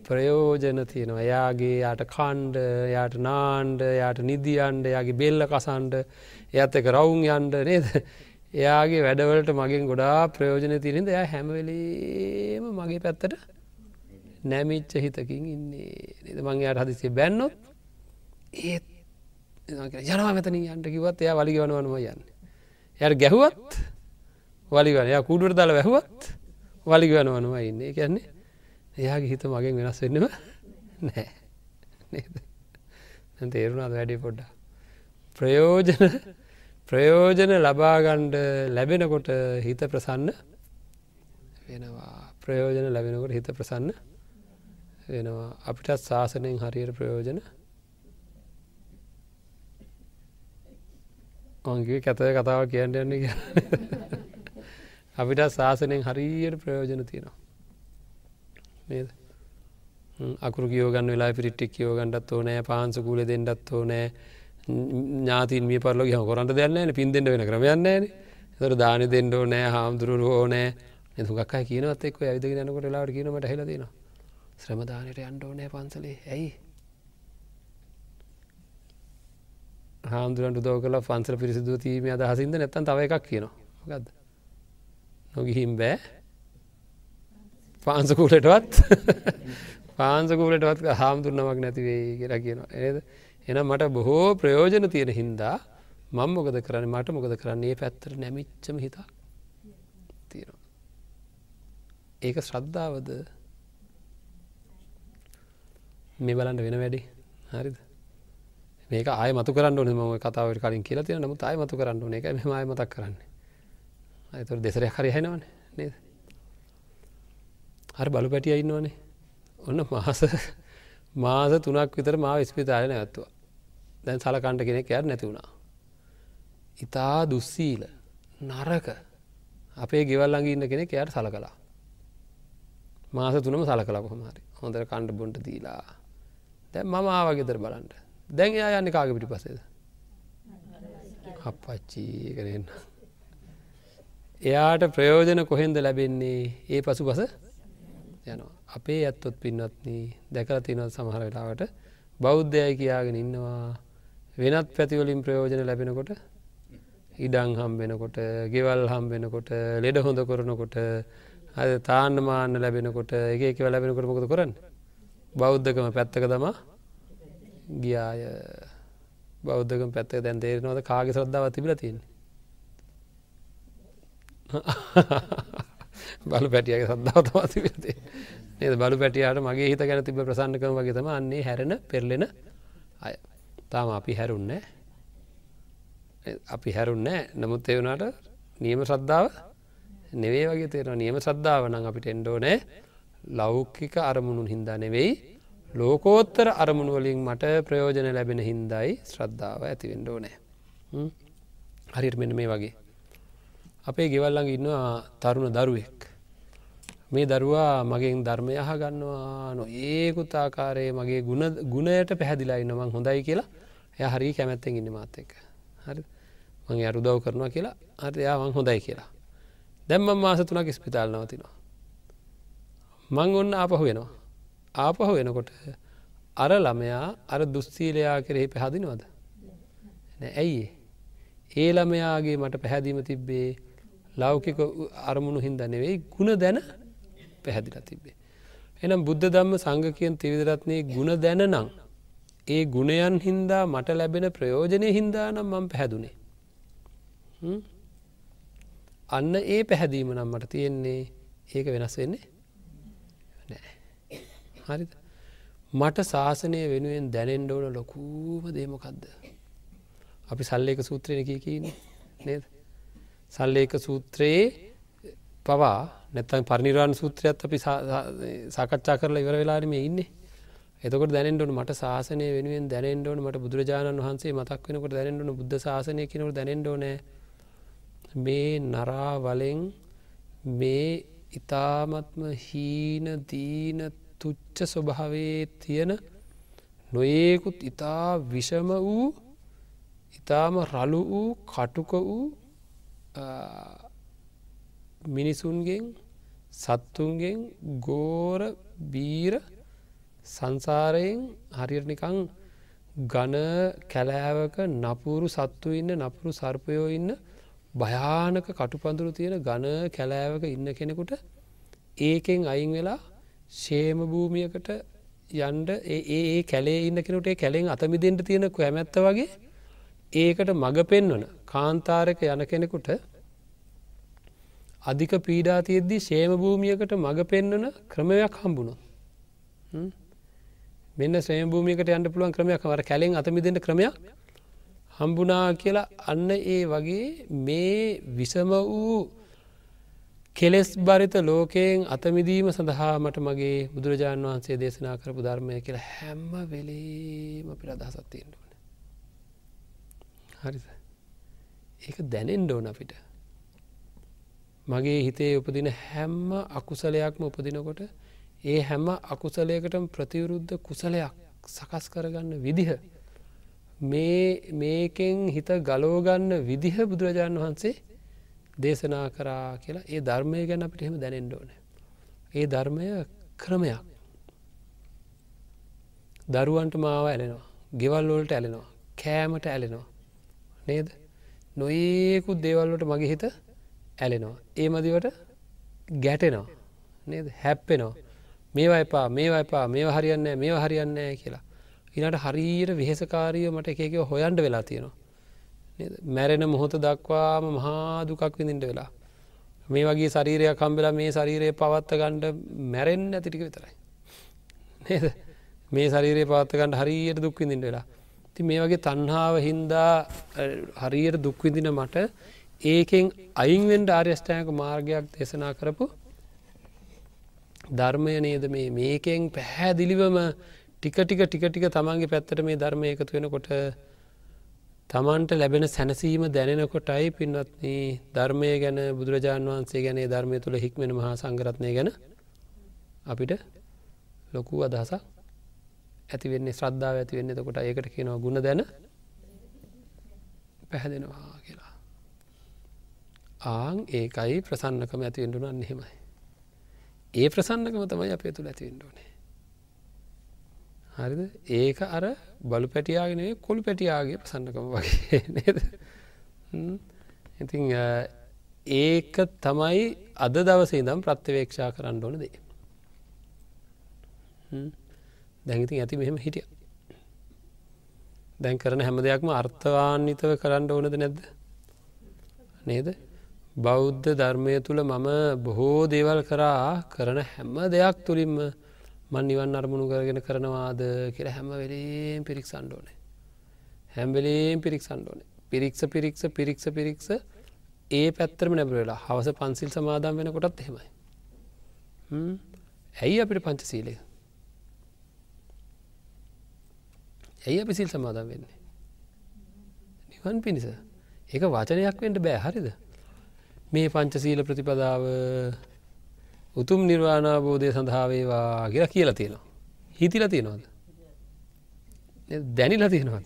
ප්‍රයෝජන තියෙනවා. එයාගේ යාට කණ්ඩ යාට නාන්ඩ යාට නිදියන්ඩ යාගේ බෙල්ල කසන්ඩ එයත් එක රවුන් යන්ඩ නේද? එයාගේ වැඩවලට මගෙන් ගොඩා ප්‍රයෝජන තිරෙද එයා හැමවෙලේම මගේ පැත්තට නැමිච්ච හිතකින් ඉන්නේ. නද? මං යාට හදිසේ බැන්නොත් ඒත් යනවා මෙතනින් යන්ට කිවත් එයා වලි වනවනවා යන්න. යට ගැහුවත් වලිගන යා කුඩුවට දල වැැහුවත් වලිග වනවනවා ඉන්නේ. කියන්නේ එයාගේ හිත මගෙන් වෙනස් වෙන්නම නෑ තේරුණාද වැඩි පොඩ්ඩ ප්‍රයෝජන ප්‍රයෝජන ලබාගණ්ඩ ලැබෙනකොට හිත ප්‍රසන්න වෙනවා. ප්‍රයෝජන ලැබෙනකොට හිත ප්‍රසන්න වෙනවා. අපිටත් ශාසනයෙන් හරියට ප්‍රයෝජන. ඔන්ගේ කැතය කතාව කියන්න යන්නේ කිය අපිට ශාසනයෙන් හරියට ප්‍රයෝජන තියෙනවා. නේද? අකුරු කියෝගන්න වෙලා පිරිට්ටික් කියෝගන්නත් ඕනෑ පාන්සකූල දෙන්නත් ඕනෑ. ඥාතින් මිය පරලො හම කොරට දෙන්න පින්දෙන්ට වෙන ක්‍රමයන්නේන තර දාන දෙන්නඩෝ නෑ හාමුදුරු ඕනෑ එතුකක් කියනවත් එක් ඇවිද නකොට ලාට කියනට හෙලදන ශ්‍රමදානයට අන්ඩෝනෑ පන්සලේ. ඇයි? හාමුදුරන්ට දෝ කල පන්සල පිරිසිදු තීම අදහසිද නැත්තන් තව එකක් කියනවා. ගද නොගිහිම් බෑ. පාන්සකූලටවත් පාන්සකූලටවත් හාමුදුරනමක් නැතිවේ කියලා කියනවා. ඒද එනම් මට බොහෝ ප්‍රයෝජන තියෙන හින්දා මං මොකද කරන්න? මට මොකද කරන්නේ? පැත්තර නැමිච්චම හිතා තියෙනවා. ඒක ශ්‍රද්ධාවද? මේ බලන්න වෙන වැඩි. හරිද? මේක ආය මතු කරන්න ඕන ම කතාවට කලින් කියලා තියෙන නමුත් ආය මතු කරන්න ඕන. එක මෙම ආය මතක් කරන්නේ. අයතුර දෙසරය හරි හැනවන නේද? හරි බලු පැටිය ඉන්නවනේ. ඔන්න මාස මාස තුනක් විතර මා විස්පිතාලය නැත්තුවා දැන් සලකණ්ඩ කෙනෙක් යට නැති වුණා. ඉතා දුස්සීල නරක අපේ ගෙවල්ලඟ ඉන්න කෙනෙක් එයට සල කලා මාස තුනම සල කලා කොහමරි හොඳර කණ්ඩ බොන්ට දීලා. දැ මම ආවගෙදර බලන්ට දැන් එයා යන්න කාග පිටි පසේද අපච්චී කරන්න එයාට ප්‍රයෝජන කොහෙන්ද ලැබෙන්නේ? ඒ පසු පස යනවා. අපේ ඇත්තොත් පින්නත්න දැකල තිනවත් සමහර වෙලාවට බෞද්ධය කියාගෙන ඉන්නවා. වෙනත් පැතිවලින් ප්‍රයෝජන ලැබෙනකොට ඉඩං හම්බෙනකොට ගෙවල් හම්බෙනකොට ලෙඩ හොඳ කරනකොට අද තාන්න මාන්න ලැබෙනකොට එක එක ලැබෙනකොට මොකද කරන්න? බෞද්ධකම පැත්තක තමා ගියාය. බෞද්ධකම පැත්තක දැන් තේරෙනවද කාග ශ්‍රද්ධාව තිබිල තියෙන බලු පැටියගේ සද්ධාව තමා තිබිලතේ නේද? බලු පැටියට මගේ හිත ගැන තිබ ප්‍රසන්නකම වගේ තම අන්නේ හැරෙන පෙරලෙන අය. තාම අපි හැරුන්නෑ අපි හැරුන්නෑ නමුත් එවුණට නියම ශ්‍රද්ධාව නෙවේ වගේ තේරෙන නියම ශ්‍රද්ධාව නම් අපිට එන්ඩෝ නෑ ලෞකික අරමුණුන් හින්දා නෙවෙයි ලෝකෝත්තර අරමුණුවලින් මට ප්‍රයෝජන ලැබෙන හින්දයි ශ්‍රද්ධාව ඇතිවෙන්ඩෝ නෑ හරිට මෙන්න මේ වගේ. අපේ ගෙවල්ලඟ ඉන්නවා තරුණ දරුවෙක්. මේ දරුවා මගෙන් ධර්මය අහ ගන්නවා නො ඒකුත් ආකාරයේ මගේ ගුණයට පැහැදිලා ඉන්නමං හොඳයි කියලා. එය හරි කැමැත්තෙන් ඉන්න මාත එක හරි. මං අරුදව් කරනවා කියලා. අර එයාවන් හොඳයි කියලා. දැම්ම මාස තුනක් ස්පිතාල් නවතිනවා. මං ඔන්න ආපහු වෙනවා ආපහු වෙනකොට අර ළමයා අර දුස්සීලයා කෙරෙහි පැහදිනවද? ඇයි ඒ ළමයාගේ මට පැහැදීම තිබ්බේ ලෞකික අරමුණු හින්ද නෙවෙයි ගුණ දැන පැහැදිල තිබේ. එනම් බුද්ධ දම්ම සංඝකයන් තිවිදරත්නය ගුණ දැන නං. ඒ ගුණයන් හින්දා මට ලැබෙන ප්‍රයෝජනය හින්දා නම් මම පැහැදුනේ. අන්න ඒ පැහැදීම නම් මට තියෙන්නේ ඒක වෙනස් වෙන්නේ හරි මට ශාසනය වෙනුවෙන් දැනෙන්ඩ ඕන ලොකූම දේමකක්ද අපි සල්ලේක සූත්‍රයන කියකන්නේ නේද සල්ලේක සූත්‍රයේ පවා නැත්තන් පරිනිර්වාණ සූත්‍රයත් අපි සාකච්ඡා කරලා ඉවර වෙලාරම ඉන්නේ. එතකොට දැනෙන්ඩුවන මට ශාසනය වෙනුවෙන් දැනෙන්ඩෝන මට බුදුරජාණන් වහන්සේ මතක් වෙනකොට දැනෙන්ඩුන බුද්ධ ශාසනය කෙනකට දැනෙන්ඩෝනෑ මේ නරාවලෙන් මේ ඉතාමත්ම හීන දීන තුච්ච ස්වභාවේ තියෙන නොඒකුත් ඉතා විෂම වූ ඉතාම රලු වූ කටුක වූ මිනිසුන්ගෙන් සත්තුන්ගෙන් ගෝර බීර සංසාරයෙන් හරිනිකං ගන කැලෑවක නපුරු සත්තු ඉන්න නපුරු සර්පයෝ ඉන්න භයානක කටුපඳුරු තියෙන ගන කැලෑවක ඉන්න කෙනෙකුට ඒකෙන් අයින් වෙලා ශේම භූමියකට යන්ඩ ඒ කැලේ ඉන්න කෙනට කැලෙෙන් අතමිදෙන්ට තියෙනකු ඇමැත්ත වගේ ඒකට මඟ පෙන්වන කාන්තාරක යන කෙනෙකුට අධික පීඩා තියද්දී ශේම භූමියකට මඟ පෙන්වන ක්‍රමයක් හම්බුණු. මෙන්න ශ්‍රේම භූමියකට යන්න පුළුවන් ක්‍රමයක් වර කැලෙන් අතමිදෙන්ට ක්‍රමයක් හම්බුනා කියලා අන්න ඒ වගේ මේ විසම වූ කෙලෙස් බරිත ලෝකයෙන් අතමිදීම සඳහා මට මගේ බුදුරජාණන් වහන්සේ දේශනා කරපු ධර්මය කියලා හැම්ම වෙලේම පිළ අදහසත්තියෙන්ටුවන. හරි ඒක දැනෙන්ඩ ඕන අපිට මගේ හිතේ උපදින හැම්ම අකුසලයක්ම උපදිනකොට ඒ හැම අකුසලයකටම ප්‍රතිවරුද්ධ කුසලයක් සකස් කරගන්න විදිහ මේකෙන් හිත ගලෝගන්න විදිහ බුදුරජාණන් වහන්සේ දේශනා කරා කියලා ඒ ධර්මය ගැන අපිට එහෙම දැනෙන්ඩ ඕන. ඒ ධර්මය ක්‍රමයක්. දරුවන්ට මාව ඇලෙනවා ගෙවල්ලෝලට ඇලෙනවා කෑමට ඇලෙනවා. නේද? නොඒකුත් දේවල්ලට මගේ හිත ඇලෙනවා. ඒ මදිවට ගැටෙනවා. නේද? හැප්පෙනවා. මේවා එපා මේවා එපා මේ හරියන්න මේ හරියන්නෑ කියලා. ඉනට හරීර වෙහෙසකාරිය මට එකකව හොයන්ඩ වෙලා තියෙනවා. මැරෙන මොහොත දක්වාම මහා දුකක් විඳින්ට වෙලා. මේ වගේ ශරීරයක් කම්බෙලා මේ ශරීරය පවත්ත ගණ්ඩ මැරෙන් ඇතිටික විතරයි. නේද? මේ ශරීරය පවත්තගන්නට හරියට දුක්විඳින් වෙලා. ති මේ වගේ තන්හාාව හින්දා හරියට දුක්විදින මට ඒකෙන් අයින්වෙන්ඩ ආර්යෂ්ඨායක මාර්ගයක් දේශනා කරපු ධර්මය නේද මේ මේකෙන් පැහැදිලිවම ටික ටික ටික ටික තමන්ගේ පැත්තට මේ ධර්මය එකතු වෙනකොට තමන්ට ලැබෙන සැනසීම දැනෙනකොටයි පින්වත්න ධර්මය ගැන බුදුරජාණන් වහන්සේ ගැනේ ධර්මය තුළ හික්මෙන මහා සංගරත්නය ගැන අපිට ලොකු අදහසක් ඇතිවෙන්නේ ශ්‍රද්ධාව ඇති වෙන්න කොට ඒකට කියනවා ගුණ දැන පැහැදෙනවා කියලා. ආං ඒකයි ප්‍රසන්නකම ඇතිවෙන්ඩුනන් එහෙමයි. ඒ ප්‍රසන්නකම තමයි අපේ තුළ ඇතිවෙන්ඩුවනේ. හරිද? ඒක අර බලු පැටියාගෙනේ කොළු පැටියාගේ ප්‍රසන්නකම වගේ නේද? ඉතිං ඒක තමයි අද දවසේ දම් ප්‍රත්්‍යවේක්ෂා කරන්න ඕන දේ. දැඟඉතින් ඇති මෙහෙම හිටිය. දැන් කරන හැම දෙයක්ම අර්ථවාන්විතව කරන්න ඕනද නැද්ද? නේද? බෞද්ධ ධර්මය තුළ මම බොහෝ දේවල් කරා කරන හැම දෙයක් තුළින්ම මන් නිවන් අරමුණු කරගෙන කරනවාද කියලා හැම වෙලේම් පිරික් සන්ඩෝනේ හැම්වෙලේම් පිරික් සන්ඩෝනේ පිරික්ස පිරික්ස පිරික්ස පිරික්ස ඒ පැත්තරම නැබරවෙලා හවස පන්සිල් සමාදම් වෙන කොටත් එහෙමයි ඇයි අපිට පංච සීලය ඇයි අපි සිල් සමාදම් වෙන්නේ. නිවන් පිණිස. ඒක වචනයක් වෙන්ට බෑ. හරිද. මේ පංචසීල ප්‍රතිපදාව උතුම් නිර්වාණාබෝධය සඳහාවේවා කියලා කියලා තියෙනවා. හිතිල තියෙනවාද. දැනිලා තියෙනවාද.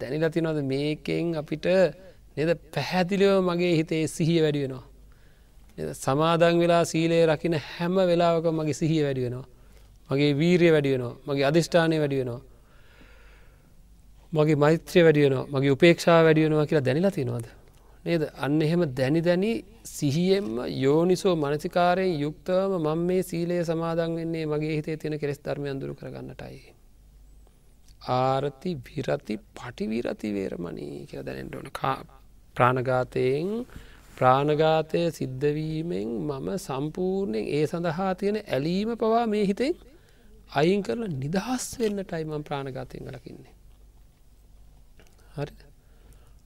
දැනිලා තියෙනවාද මේකෙන් අපිට නද පැහැදිලිව මගේ හිතේ සිහිය වැඩි වෙනවා. සමාදං වෙලා සීලේ රකින හැම වෙලාවක මගේ සිහිය වැඩි වෙනවා. මගේ වීරිය වැඩි වෙනවා මගේ අධිෂ්ඨානය වැඩි වෙනවා මගේ මෛත්‍රය වැඩියනවා මගේ උපේක්ෂා වැඩියනවා කියලා දැනිලා තිනවාද. නේද අන්න එහෙම දැනි දැනි සිහියෙන්ම යෝනිසෝ මනසිකාරයෙන් යුක්තවම මං මේ සීලය සමාදන් වෙන්නේ මගේ හිතේ තියෙන කෙස් ධර්මය අඳුරු කරගන්නටයි. ආරති විරති පටිවිරති වේරමණී කියල දැනෙන්ට ඕන ප්‍රාණගාතයෙන් ප්‍රාණගාතය සිද්ධවීමෙන් මම සම්පූර්ණයෙන් ඒ සඳහා තියෙන ඇලීම පවා මේ හිතෙන් අයින් කරලා නිදහස් වෙන්නටයි මම ප්‍රාණගාතයෙන් ගලකින්නේ. හරි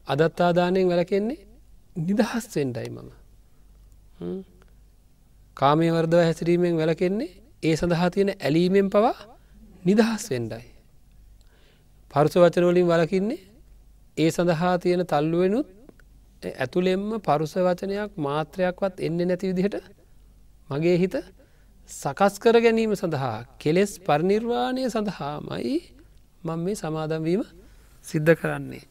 අදත්තාදානයෙන් වැලකෙන්නේ නිදහස් වෙන්ඩයි මම කාමය වර්දව හැසිරීමෙන් වැලකෙන්නේ ඒ සඳහා තියෙන ඇලීමෙන් පවා නිදහස් වෙන්ඩයි. පරුස වචනවලින් වලකින්නේ ඒ සඳහා තියෙන තල්ලුවෙනුත් ඇතුළෙෙම්ම පරුස වචනයක් මාත්‍රයක්වත් එන්න නැති විදිහට මගේ හිත සකස් කර ගැනීම සඳහා කෙලෙස් පරිනිර්වාණය සඳහාමයි මං මේ සමාදම්වීම සිද්ධ කරන්නේ.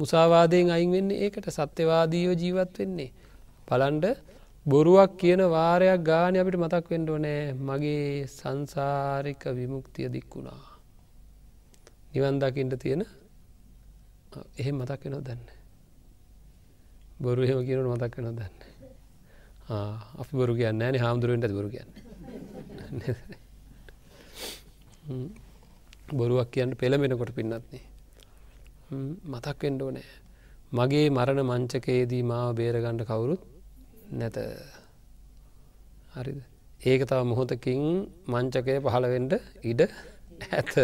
මුසාවාදයෙන් අයින් වෙන්නේ ඒකට සත්‍යවාදීෝ ජීවත් වෙන්නේ. පලන්ඩ බොරුවක් කියන වාරයක් ගාන අපිට මතක් වෙන්ඩෝ නෑ මගේ සංසාරික විමුක්තිය දික්වුණා. නිවන් දකිින්ට තියෙන එහෙම මතක් වෙනො දන්න. බොරු එහෙම කියනට මතක් වෙන දන්න. අපි බොරු කියන්න ෑන හාමුදුරුවෙන්ට බොරු කියන්න. බොරුවක් කියන්න පෙළමෙනකොට පින්නත්න්නේ. මතක්වෙන්ඩෝ නෑ. මගේ මරණ මංචකයේදී මාව බේරගණ්ඩ කවුරුත් නැත හරිද. ඒක තව මොහොතකින් මංචකය පහළවෙන්ඩ ඉඩ ඇත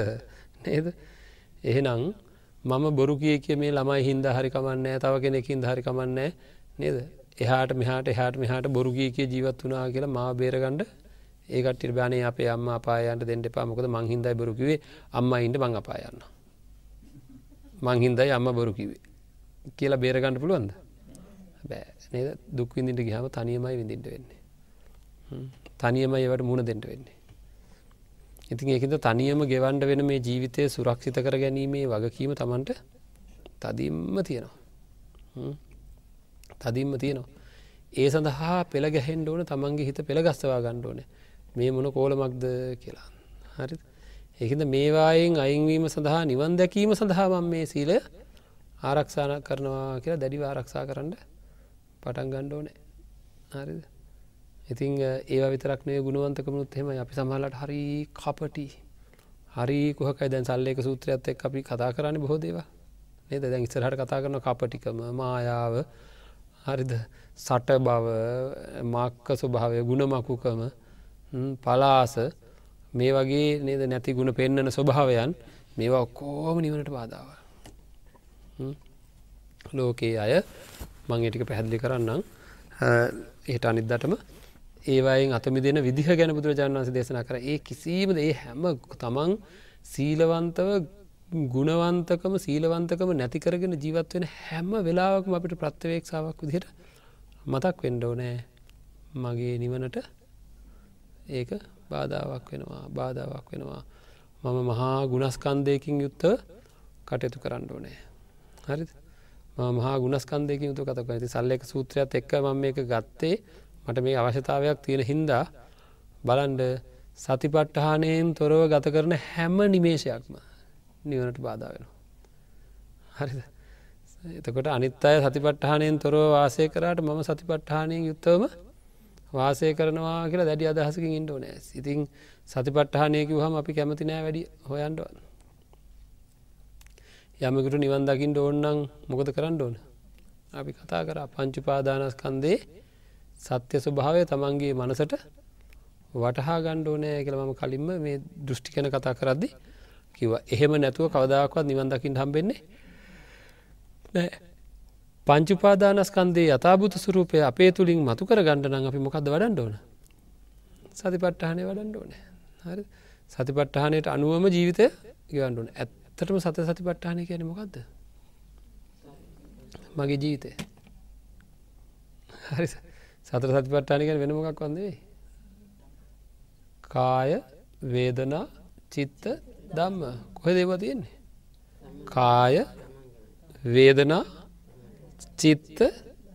නේද. එහෙනම් මම බොරු කිය කිය මේ ළමයි හින්ද හරි කමන්නෑ තව කෙනෙකින් හරි කමන්නෑ නේද. එහාට මෙහාට එහාට මෙහාට බොරුගිය කිය ජීවත් වනා කියලා මාව බේරගණ්ඩ ඒකට බානේ අපේ අම්ම අපායන්ට දෙන්නට පා මොකද මංහින්දයි බොරුකිවේ අම්ම ඉන්ට මං අපායන්න. මංහින්දයි අම්ම බොරු කිවේ කියලා බේරගන්නට පුළුවන්ද? බෑ. නේද? දුක්විඳිට ගහම තනියමයි විඳින්ට වෙන්නේ. තනියම ඒවට මුණ දෙට වෙන්නේ. ඉතින් ඒකද තනියම ගෙවන්ඩ වෙන මේ ජීවිතය සුරක්ෂිත කර ගැනීමේ වගකීම තමන්ට තදිම්ම තියෙනවා. තදිම්ම තියෙනවා. ඒ සඳහා පෙළ ගැහෙන්ඩ ඕන තමන්ගේ හිත පෙළ ගස්සවා ගණ්ඩ ඕන. මේ මොන කෝලමක්ද කියලා. හරි එකද මේවායෙන් අයින්වීම සඳහා නිවන් දැකීම සඳහා මම මේ සීලය ආරක්ෂාන කරනවා කියලා දැඩිව ආරක්ෂා කරන්න පටන් ගණ්ඩෝනෑ හරිද? ඉතිං ඒ විතරක්නය ගුණවන්තකමුත් හෙම අපි සමහලට හරි කපටි හරි කොහකයි. දැන් සල්ලේක සූත්‍රයත් එක් අපි කතා කරන්න බොහෝ දේව නේද? දැන් ඉස්සරහට කතා කරන කපටිකම මායාව හරිද? සට බව මක්ක ස්වභාවය ගුණමකුකම පලාස මේ වගේ නේද නැති ගුණ පෙන්නන ස්වභාවයන් මේවා ඔක්කෝම නිවනට බාධාව ලෝකයේ අය මං ඒටික පැහැදිලි කරන්නම්. ඒට අනිද්දටම ඒවයින් අතමි දෙන විදිහ ගැන බුදුරජාණන් වන්ස දේශනා කර. ඒ කිසිීමද ඒ හැම තමන් සීලවන්තව ගුණවන්තකම සීලවන්තකම නැතිකරගෙන ජීවත් වෙන හැම වෙලාවකම අපිට ප්‍රත්්‍යවේක්ෂාවක් විදිහට මතක් වෙන්ඩෝ නෑ මගේ නිවනට ඒක බාධාවක් වෙනවා බාධාවක් වෙනවා. මම මහා ගුණස්කන්දයකින් යුත්තව කටයුතු කරන්න ඕනෑ. හරි මහා ගුණස්කන්දයකින් යුතු කතක ඇති සල්ලෙක සූත්‍රයත් එක්ක ම මේක ගත්තේ මට මේ අවශ්‍යතාවයක් තියෙන හින්දා බලන්ඩ සතිපට්ටහානයෙන් තොරව ගත කරන හැම නිමේෂයක්ම නිවනට බාධා වෙනවා. හරිද? එතකොට අනිත් අය සතිපට්ටහනයෙන් තොරව වාසය කරට මම සතිපට්ටහනයෙන් යුත්තවම වාසය කරනවා කියලා දැඩි අදහසකින් ඉන්ඩෝ නෑ ඉතින් සතිපට්ටහනයකි හම අපි කැමති නෑ වැඩි හොයන්ඩුවන් යමකට නිවන් දකිින්ට ඕන්නම් මොකද කරන්න ඕන? අපි කතා කර පංචුපාදානස්කන්දේ සත්‍ය ස්වභාවය තමන්ගේ මනසට වටහා ගණ්ඩෝ නෑ කියල මම කලින්ම මේ දෘෂ්ටි කන කතා කරද්දි කිව එහෙම නැතුව කවදාකවත් නිවන් දකිින් හම්බෙන්නේ නෑ. පංචුපාදානස්කන්දේ යථභූත සුරූපය අපේ තුළින් මතු කර ගණඩන අපි මොකක්ද වඩන්න ඕන? සතිපට්ටහනය වඩන්න ඕන. හරි. සතිපට්ටහනයට අනුවම ජීවිතය ගවන්ඩුවන ඇත්තටම සත සතිපට්ටහනය කියන මොකක්ද මගේ ජීවිතය. හරි. සතර සතිපට්ටානිකෙන් වෙන මොකක් වන්දේ කාය වේදනා චිත්ත දම්ම කොහ දේව තියෙන්නේ? කාය වේදනා චිත්ත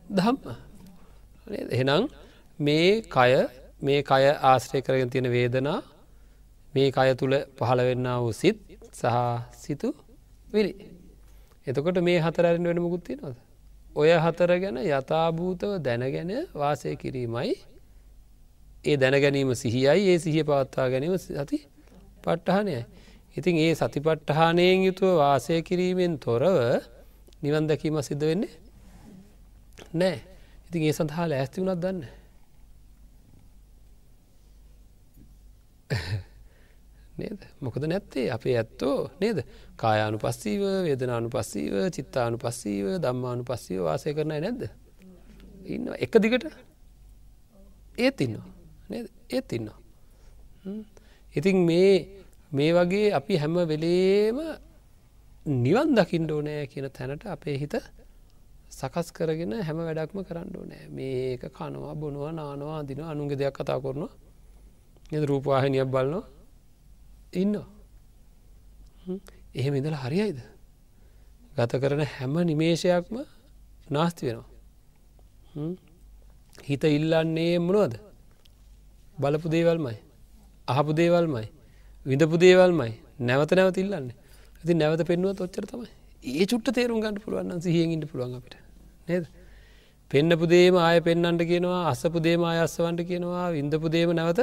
දම්ම එහෙනම් මේ කය මේ කය ආශ්‍රය කරගෙන තියෙන වේදනා මේ කය තුළ පහළ වෙන්න වූ සිත් සහ සිතු විලි. එතකොට මේ හතරරෙන් වෙන මුකුත්ති නොද ඔය හතර ගැන යථභූතව දැනගැන වාසය කිරීමයි. ඒ දැනගැනීම සිහියයි ඒ සිහිය පවත්වා ගැනීම සති පට්ටහනයයි. ඉතින් ඒ සතිපට්ටහනයෙන් යුතුව වාසය කිරීමෙන් තොරව නිවන් දැකීම සිද්ධ වෙන්නේ නෑ. ඉතින් ඒ සඳහා ලෑස්ති වුණත් දන්න නේද? මොකද නැත්තේ? අපේ ඇත්තෝ නේද? කායානු පස්සීව වේදනානු පස්සීව චිත්තානු පස්සීව දම්මානු පස්සීව වාසය කරනයි නැද්ද? ඉන්න එක දිගට? ඒත් ඉන්නවා. නේද? ඒත් ඉන්නවා. ඉතින් මේ මේ වගේ අපි හැම වෙලේම නිවන් දකිින්ඩ ඕනෑ කියන තැනට අපේ හිත සකස් කරගෙන හැම වැඩක්ම කරන්න ඕනෑ. මේක කනවා බොනවා නානවා අදින අනුන්ගෙ දෙයක් කතා කරනවා. රූපවාහිනියක් බලනවා. ඉන්න එහෙම ඉඳල හරියිද ගත කරන හැම නිමේෂයක්ම නාස්ති වෙනවා. හිත ඉල්ලන්නේ මොනවද? බලපු දේවල්මයි. අහපු දේවල්මයි. විඳපු දේවල්මයි. නැවත නැවත ඉල්ලන්නේ. ඇති නැවත පෙන්නුවත් ඔච්චර තමයි. ඒ චුට්ට තේරුම් ගන්නට පුළුවන් සිහියෙන්ට පුළුවන් අපිට. නේද? පෙන්න්නපු දේම ආය පෙන්න්නට කියනවා අස්සපු දේම අයස්සවන්ට කියනවා විඳපු දේම නැවත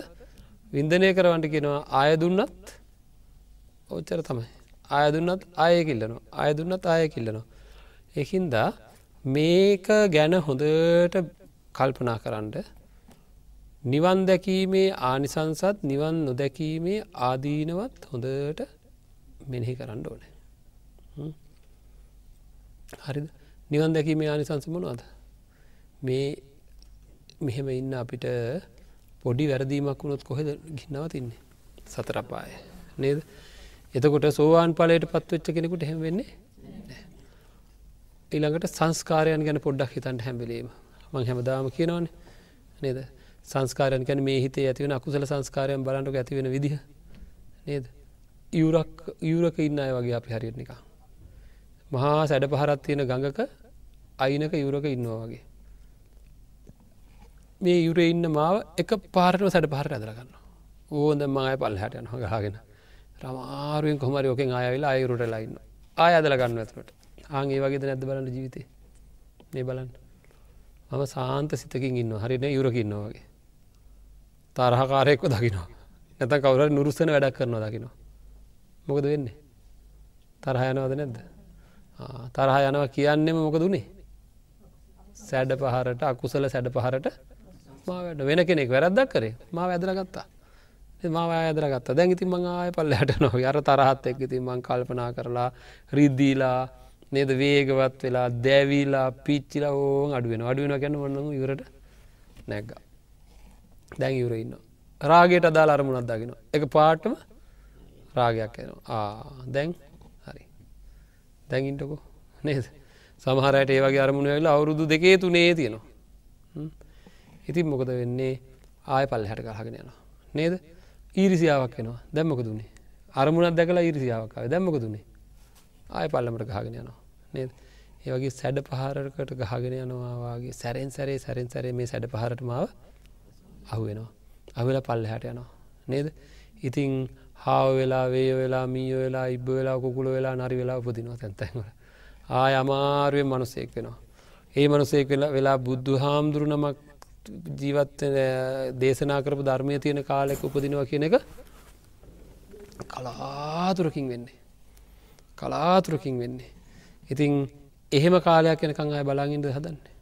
වින්දනය කරවන්ට කියනවා. ආය දුන්නත් ඔච්චර තමයි. ආය දුන්නත් ආය කිල්ලනවා. ආය දුන්නත් ආය කිල්ලනවා. එහින්දා මේක ගැන හොඳට කල්පනා කරන්න නිවන් දැකීමේ ආනිසංසත් නිවන් නොදැකීමේ ආදීනවත් හොඳට මෙනෙහි කරන්න ඕනේ. හරි නිවන් දැකීමේ ආනිසංස මොනවාද? මේ මෙහෙම ඉන්න අපිට පොඩි වැරදීමක් වුණොත් කොහෙද ගින්නව තින්නේ? සතරපාය නේද? එතකොට සෝවාන් පලයට පත්වෙච්ච කෙනෙකුට හෙම වෙන්නේ ඊළඟට සංස්කාරයන් ගැන පොඩ්ඩක් හිතන්ට හැම්බිලීම මං හැමදාම කියනවන. නේද? සංස්කාරයන් ගැන මේ හිතේ ඇතිවෙන අකුසල සංස්කාරයන් බලන්ටක ඇතිවෙන විදිහ. නේද? යුරක් යුරක ඉන්න අය වගේ අපි හරියට නිකා මහා සැඩ පහරත් තියෙන ගඟක අයිනක යුරක ඉන්නවා වගේ. මේ යුර ඉන්න මාව එක පාරටම සැඩ පහර ඇදරගන්න ඕෝද මය පල් හැට යන ගහගෙන. රමාරුවෙන් කොමරි ෝකෙන් අයවෙලා අයුරට ලයින්න ආය අදල ගන්න ඇතුට ආගේ වගේද නැද බලන්න ජීවිතේ? මේ බලන්න. මම සාන්ත සිතකින් ඉන්න හරින යුරකින්නවා වගේ. තරහකාරයෙක්ව දකිනවා. නැත කවුර නුරුස්සන වැඩක් කරනවා දකිනවා. මොකද වෙන්නේ? තරහ යනවද නැද්ද? තරහ යනවා කියන්නෙම මොක දුනේ සැඩ පහරට අකුසල සැඩ පහරට මාවට වෙන කෙනෙක් වැරද්දක් කරේ? මා වැදරගත්තා මා ඇදරගත්ත. දැන් ඉතින් මං ආය පල්ලට නො අර තරහත් එක් ඉතින් මං කල්පනා කරලා රිද්දීලා නේද? වේගවත් වෙලා දැවීලා පිච්චිලා ඕ අඩුවෙන අඩුවෙන ගැන වන්නම ඉවරට නැග්ග. දැන් ඉවර ඉන්න රාගයට අදාලා අරමුණක් දාගෙන එක පාටම රාගයක් එනවා. දැන් හරි දැඟින්ටකෝ නේද? සමහරයට ඒ වගේ අරමුණ වෙලා අවුරුදු දෙකේ තුනේ තියෙනවා. ඉතින් මොකද වෙන්නේ? ආය පල්ල හැට කහගෙන යනවා. නේද? ඊරිසියාවක් වෙනවා දැම්මක දුන්නේ අරමුණත් දැකලා ඊරිසියාවක්කාව දැම්මක දුන්නේ ආය පල්ලමට ගහගෙන යනවා. නේද? ඒවගේ සැඩ පහරකට ගහගෙන යනවාගේ සැරෙන් සැරේ සැරෙන් සැරේ මේ සැඩ පහරට මාව අහුවෙනවා. අවෙලා පල්ල හැට යනවා. නේද? ඉතිං හාව වෙලා වේ වෙලා මීය වෙලා ඉබ්බ වෙලා කුකුල වෙලා නරි වෙලා උපදිනවා තැන්තැන්වල ආය අමාරුවෙන් මනුසෙක් වෙනවා. ඒ මනුසෙක් වෙලා වෙලා බුද්ධ හාමුදුරු නමක් ජීවත් දේශනා කරපු ධර්මය තියෙන කාලෙක උපදිනවා කියන එක කලාතුරකින් වෙන්නේ. කලාතුරකින් වෙන්නේ. ඉතින් එහෙම කාලයක් එනකං අය බලාගින්ද හදන්නේ.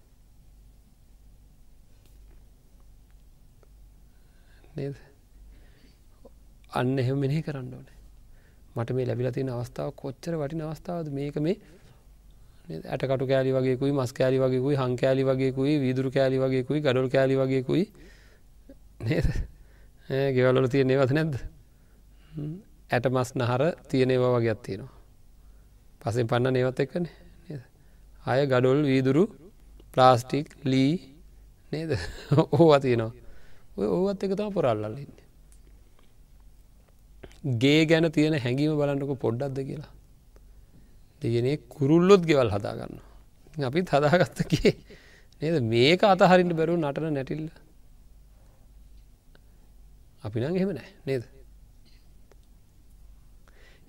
නේද? අන්න එහෙම මෙනෙහි කරන්න ඕනේ. මට මේ ලැබිල තියෙන අවස්ථාව කොච්චර වටින අවස්ථාවද? මේක මේ ඇටකට කෑලි වගේකුයි මස් කෑලි වගේකුයි හං කෑලි වගේකුයි වීදුරු කෑලි වගේකුයි ගඩොල් කෑලි වගේකුයි නේද? ගෙවල්ලොල තියෙන ඒවත නැද්ද? ඇට මස් නහර තියෙන ඒවා වගේත් තියෙනවා. පසෙන් පන්න නේවත් එක්කන. අය ගඩොල් වීදුරු ප්ලාස්ටික් ලී නේද? ඕවා තියෙනවා. ඔය ඕවත් එක තම පොරල්ලන්න ගේ ගැන තියෙන හැඟීම බලන්නක පොඩ්ඩක්ද කියලා. දෙයනේ කුරුල්ලොත් ගෙවල් හදාගන්න අපිත් හදාගත්තකේ නේද? මේක අතහරින්ට බැරු නටන නැටිල්ල. අපි නම් එහෙම නෑ නේද?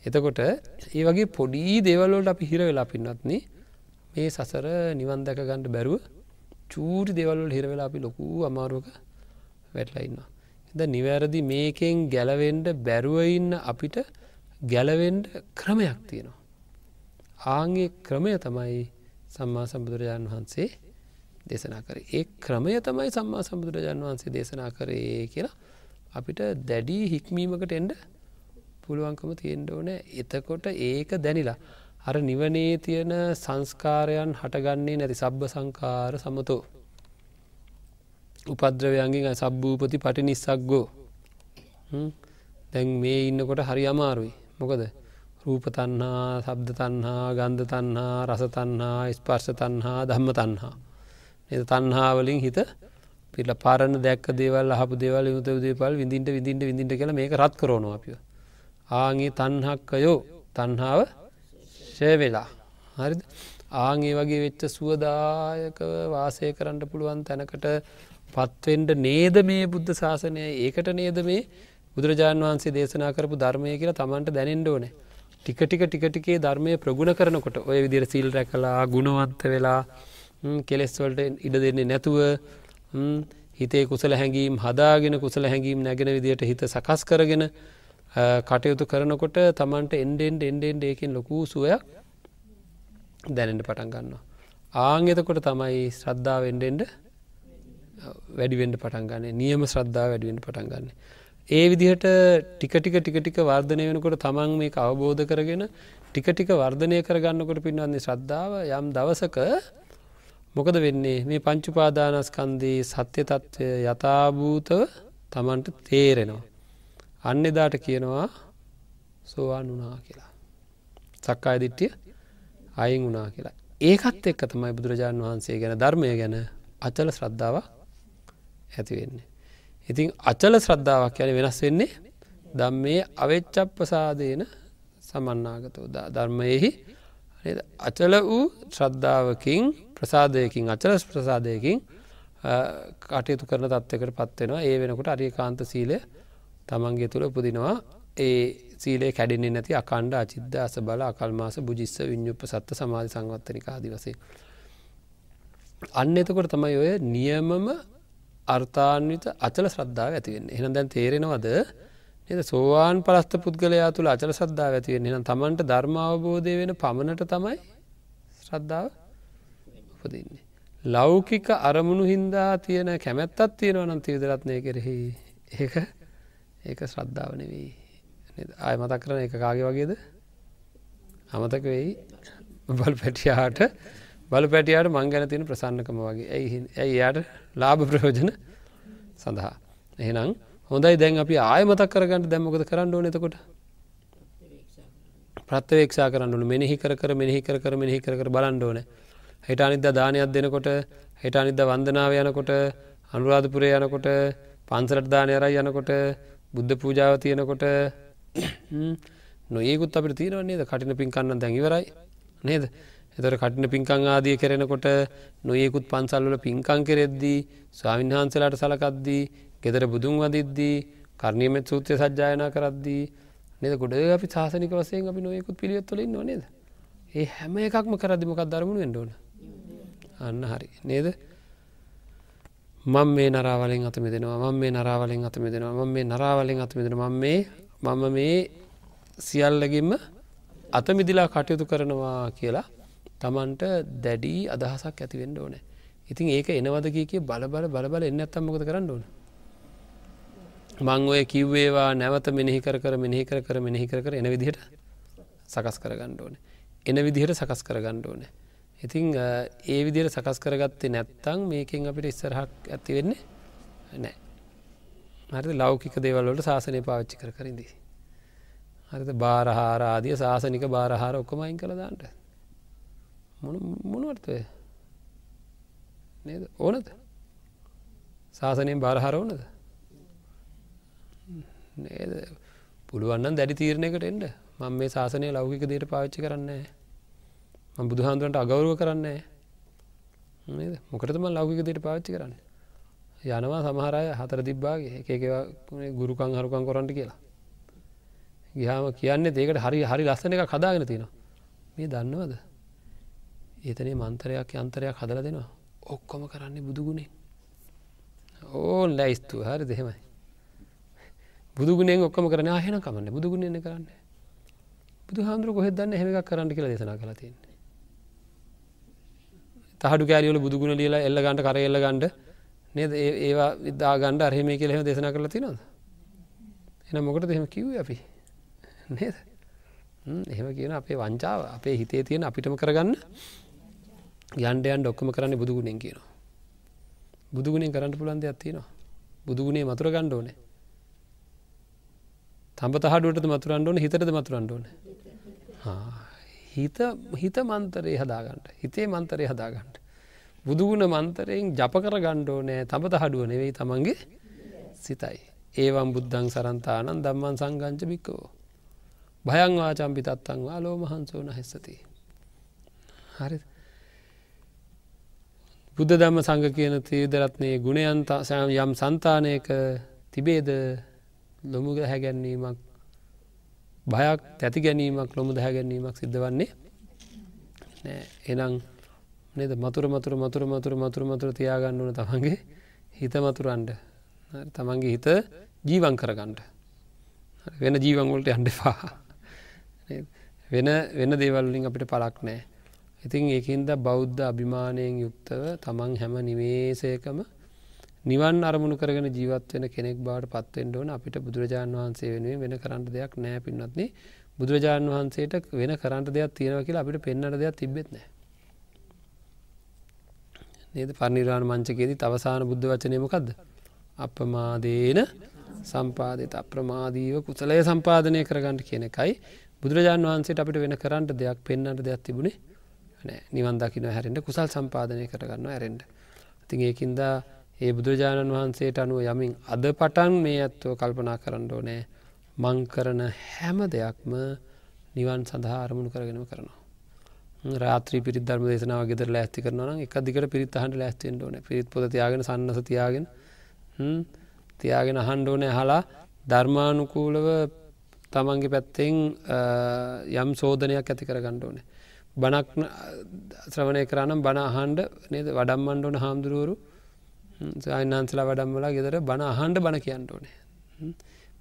එතකොට ඒ වගේ පොඩි දේවල්ලෝට අපි හිර වෙලා පින්නත්න මේ සසර නිවන් දැක ගණඩ බැරුව චූරි දෙවල්වල හිරවෙලා අපි ලොකු අමාරුවක වැටලඉන්න. එද නිවැරදි මේකෙන් ගැලවෙන්ඩ බැරුවඉන්න අපිට ගැලවෙන්ඩ ක්‍රමයක් තියෙනවා. ආංගේ ක්‍රමය තමයි සම්මා සම්බුදුරජාණන් වහන්සේ දේශනා කර. ඒ ක්‍රමය තමයි සම්මා සම්බුදුරජාණන් වහන්සේ දේශනා කරේ කියලා අපිට දැඩී හික්මීමකට එන්ඩ පුළුවන්කම තියෙන්ට ඕන. එතකොට ඒක දැනිලා අර නිවනේ තියෙන සංස්කාරයන් හටගන්නේ නැති සබ්බ සංකාර සමතෝ. උපද්‍රවයන්ගේ සබ්භූපති පටි නිස්සක් ගෝ දැන් මේ ඉන්නකොට හරි අමාරුයි. මොකද? රූප තන්හා සබ්ද තන්හා ගන්ධ තන්හා රස තන්හා ස්පර්ශ තන්හා ධම්ම තන්හා එ තන්හාවලින් හිත පිට පරණ දැක් දේවල් අහපු දේවල් යුත දේපල් විඳින්ට විඳින්ට විඳින්ට කියල මේක රත් කරනවා අපිය ආගේ තන්හක්කයෝ තන්හාාව ශයවෙලා හරි ආගේ වගේ වෙච්ච සුවදායක වාසය කරන්න පුළුවන් තැනකට පත්වෙන්ඩ නේද මේ බුද්ධ ශාසනය ඒකට නේද මේ බුදුරජාණන් වහන්සේ දේශනා කරපු ධර්මය කියලා තමන්ට දැනෙන්ඩ ඕනේ ටික ටික ටික ටිකේ ධර්මය ප්‍රගුණ කරනකොට ඔය විදිර සිල් රැකලා ගුණවන්ත වෙලා කෙලෙස්වලට ඉඩ දෙන්නේ නැතුව හිතේ කුසල හැඟීම් හදාගෙන කුසල හැඟීම් නැගෙන විදියට හිත සකස් කරගෙන කටයුතු කරනකොට තමන්ට එන්ඩෙන්ඩ එන්ඩෙන්ඩ ඒකින් ලොකූ සුවයක් දැනෙන්ට පටන් ගන්නවා. ආං එතකොට තමයි ශ්‍රද්ධාව එන්ඩෙන්ඩ වැඩිවෙන්ඩ පටන් ගන්න නියම ශ්‍රද්ධා වැඩිවෙන්ට පටන් ගන්න. ඒ විදිහට ටික ටික ටික ටික වර්ධනය වෙනකොට තමන් මේ අවබෝධ කරගෙන ටික ටික වර්ධනය කරගන්නකොට පින්වන්නේ ශ්‍රද්ධාව යම් දවසක මොකද වෙන්නේ මේ පංචුපාදානස්කන්දී සත්‍ය තත්ත්වය යථභූතව තමන්ට තේරෙනවා. අන්න එදාට කියනවා සෝවාන් වනා කියලා. සක්කාය දිට්ටිය අයින් වනා කියලා. ඒකත් එක්ක තමයි බුදුරජාණන් වහන්සේ ගැන ධර්මය ගැන අචල ශ්‍රද්ධාවක් ඇතිවෙන්නේ. ඉතින් අචල ශ්‍රද්ධාවක් යන වෙනස් වෙන්නේ දම් මේ අවෙච්චප්පසාදයන සමන්නාගතෝ ධර්මයෙහි අචල වූ ශ්‍රද්ධාවකින් ප්‍රසාදයකින් අචල ප්‍රසාදයකින් කටයුතු කරන තත්වකට පත්වෙනවා ඒ වෙනකොට අරිය කාන්ත සීලය තමන්ගේ තුළ උපදිනවා ඒ සීලේ කැඩෙන්නේ නැති අකණ්ඩ අචිද්ද අස බල අකල්මාස බුජිස්ස විඤ්ඥුප සත්ත සමාධි සංවත්තනිකාදිවසේ. අන්න එතකොට තමයි ඔය නියමම අර්ථාන්විත අචල ශ්‍රද්ධාව ඇතිවෙන්න එහන දැන් තේරෙනවද? එ සෝවාන් පලස්ත පුද්ගලයා තුළ අචල සද්ධා ඇතිවෙන්න එනම් තමන්ට ධර්මාවබෝධය වෙන පමණට තමයි ශ්‍රද්ධාව උපදන්නේ. ලෞකික අරමුණු හින්දා තියෙන කැමැත්තත් තියෙනව නම් තිවිදරත්නය කෙරෙහි ඒක ඒක ශ්‍රද්ධාව නෙවෙයි. ආය මතක් කරන එක කාගේ වගේද? අමතක වෙයි. බල් පැටියාට බලු පැටියාට මං ගැන තියෙන ප්‍රසන්නකම වගේ. ඇයි ඇයි එයාට ලාභ ප්‍රයෝජන සඳහා? එහෙනම් හොඳයි දැන් අපි ආය මතක් කරගන්න. දැම්මකද කරන්න ඕන එතකොට? ප්‍රත්වේක්ෂා කරන්නු මෙනෙහි කර කර මෙනෙහි කර කර මෙනෙහි කර බලන්න ඕන. හිට අනිද්ද දානයක් දෙනකොට හිට අනිද්ද වන්දනාව යනකොට අනුරාධපුරේ යනකොට පන්සලට දානය අරයි යනකොට බුද්ධ පූජාව තියෙනකොට නොඒකුත් අපිට තියෙනවන්නේද කටින පින්කන්න දැන් ඉවරයි. නේද? එතර කටින පින්කං ආදිය කරෙනකොට නොයෙකුත් පන්සල්වල පින්කං කෙරෙද්දී ස්වාමින් වහන්සලාට සලකද්දී ගෙදර බුදුන් වදිද්දී කරණීමත් සූත්‍රය සජ්ජායනා කරද්දී නද? ගොඩ අපි ශාසනික වසයෙන් අපි නොයෙකුත් පිළියොත්වලින් නොනේද ඒ හැම එකක්ම කරදිමකක් දරමුණ වෙන්ඩෝන අන්න හරි. නේද? මං මේ නරාවලෙන් අත මෙදෙනවා මං මේ නරාවලෙන් අත මෙදෙනවා මං මේ නරාවලෙන් අත මෙදෙන මං මේ මම මේ සියල්ලගින්ම අත මිදිලා කටයුතු කරනවා කියලා තමන්ට දැඩී අදහසක් ඇතිවෙන්න ඕන. ඉතින් ඒක එනවද කිය බලබල බලබල එන්න ඇත්තම්මකද කරන්න ඕන? මං ඔය කිව්වේවා නැවත මෙනෙහි කර කර මෙනෙහි කර කර මෙනෙහි කර කර එන විදිහට සකස් කරගන්න ඕන. එන විදිහට සකස් කරගන්න ඕන. ඉතිං ඒ විදියට සකස් කරගත්තේ නැත්තං මේකින් අපිට ඉස්සරහක් ඇති වෙන්නේ නෑ හරි ලෞකික දේවල්ලට ශාසනය පාච්චි කර කරින්දී හරිත බාරහාරාදිය ශාසනික බාරහාර ඔක්කොමයින් කළදාන්ට මොනුවර්තය නේද? ඕනද? ශාසනයෙන් බාරහාර ඕනද? නේද? පුළුවන්න දැඩි තීරණයකට එන්ඩ මං මේ ශාසනය ලෞකික දේට පාච්චි කරන්නේ ම බුදුහන්දුවන්ට අගෞරුව කරන්නේ නේද? මොකටම ලෞකික දේට පාච්චි කරන්න? යනවා සමහරය හතර තිබ්බාගේ එකකවා ගුරුකං හරුකං කොරන්ට කියලා. ගහම කියන්නේ ඒකට හරි හරි ලස්සන එක කදාගෙන තියෙනවා. මේ දන්නවද? ඒතනේ මන්තරයක් යන්තරයක් හදල දෙනවා. ඔක්කොම කරන්නේ බුදුගුණේ ඕන් ලැයිස්තු හරි දෙහෙමයි බුදුගුණෙන් ඔක්කම කරන ආහෙන කමන්න. බුදුගුණෙන කරන්න. බුදු හාමුදුර කොහෙදන්න හෙම එකක් කරන්න කියලා දේශනා කලා තියන්නේ. තහඩු කෑලියල බුදුගුණ ලියලා එල්ල ගන්ට කර එල්ල ගණ්ඩ නේද? ඒවා විදා ගණ්ඩ අරහෙම කියලෙම දේශනා කරලා තිනොද එන මොකට දෙහෙම කිව් අපි? නේද? එහෙම කියන අපේ වංචාව අපේ හිතේ තියෙන අපිටම කරගන්න යන්ඩයන් ඩොක්කම කරන්න බුදුගුණෙන් කියනවා. බුදුගුණෙන් කරන්න පුළන්ද ඇත්තිනවා බුදුගුණේ මතුර ගණ්ඩ ඕනේ. තඹ තහඩුවටද මතුරන්ඩ ඕන හිතට මතුරන්ඩ ඕන? හිත හිත මන්තරය හදාගන්නට හිතේ මන්තරය හදාගන්නට බුදුගුණ මන්තරයෙන් ජප කර ගණ්ඩෝ නෑ තබ තහඩුව නෙවෙයි තමන්ගේ සිතයි. ඒවම් බුද්ධං සරන්තානන් දම්මන් සංගංච බික්කෝ භයං වාචම්පි තත්තංවා ලෝ මහන්සෝන හෙස්සති හරි බුද්ධ ධම්ම සංග කියන තීදරත්නයේ ගුණයන්ත යම් සන්තානයක තිබේද? ලොමුග හැගැන්වීමක් භයක් තැති ගැනීමක් ලොමු දැහැගැනීමක් සිද්ධ වන්නේ එනම් නද? මතුර මතුර මතුර මතුර මතුර මතුර තියාගන්න වන තමන්ගේ හිත මතුරන්ඩ තමන්ගේ හිත ජීවන් කරගන්නට වෙන ජීවන්වලට අන්ඩපා වෙන වෙන දේවල්ලින් අපිට පලක් නෑ ඉතින් ඒකින්ද බෞද්ධ අභිමානයෙන් යුක්තව තමන් හැම නිවේසයකම නිවන් අරමුණු කරගෙන ජීවත් වෙන කෙනෙක් බවට පත්වෙන්ට ඕන. අපිට බුදුරජාණන් වහන්සේ වෙනුවෙන් වෙන කරන්න දෙයක් නෑ පින්නත්න්නේ බුදුරජාණන් වහන්සේට වෙන කරන්ට දෙයක් තියෙනව කියලා අපිට පෙන්න්නට දෙයක් තිබෙත් නෑ නේද? පරිනිර්වාණ මංචකේදී තවසාන බුද්ධ වචනයමකක්ද අපමාදේන සම්පාදත. අප්‍රමාදීව කුසලය සම්පාදනය කරගන්නට කියන එකයි බුදුරජාණන් වහන්සේට අපිට වෙන කරන්නට දෙයක් පෙන්න්නට දෙයක් තිබුණේ නෑ නිවන් දකින හැරෙන්ට කුසල් සම්පාදනය කරගන්න ඇරෙන්ට ඉතින් ඒකින්දා ඒ බුදුරජාණන් වහන්සේට අනුව යමින් අද පටන් මේ ඇත්තෝ කල්පනා කරන්න ඕනෑ. මං කරන හැම දෙයක්ම නිවන් සඳහා අරමුණු කරගෙනම කරනවා. රාත්‍රී පිරි ධර්ම දේශනාව ගෙදර ලෑස්ති කරනවා එක දිකට පිරිත් අහන්ට ලෑස්තිෙන්ට ඕන. පිරිත් පොත තියාගෙන සන්නස තියාගෙන තියාගෙන අහන්ඩ ඕනෑ. හලා ධර්මානුකූලව තමන්ගේ පැත්තෙන් යම් සෝධනයක් ඇති කර ගණ්ඩ ඕනේ. බනක් ශ්‍රවණය කරනම් බණ අහන්ඩ නේද? වඩම්මන්ඩ ඕන හාමුදුරුවරු. සයන්නාන්සලා වඩම්මලා ගෙදර බණ අහන්ඩ බණ කියන්නට ඕනේ.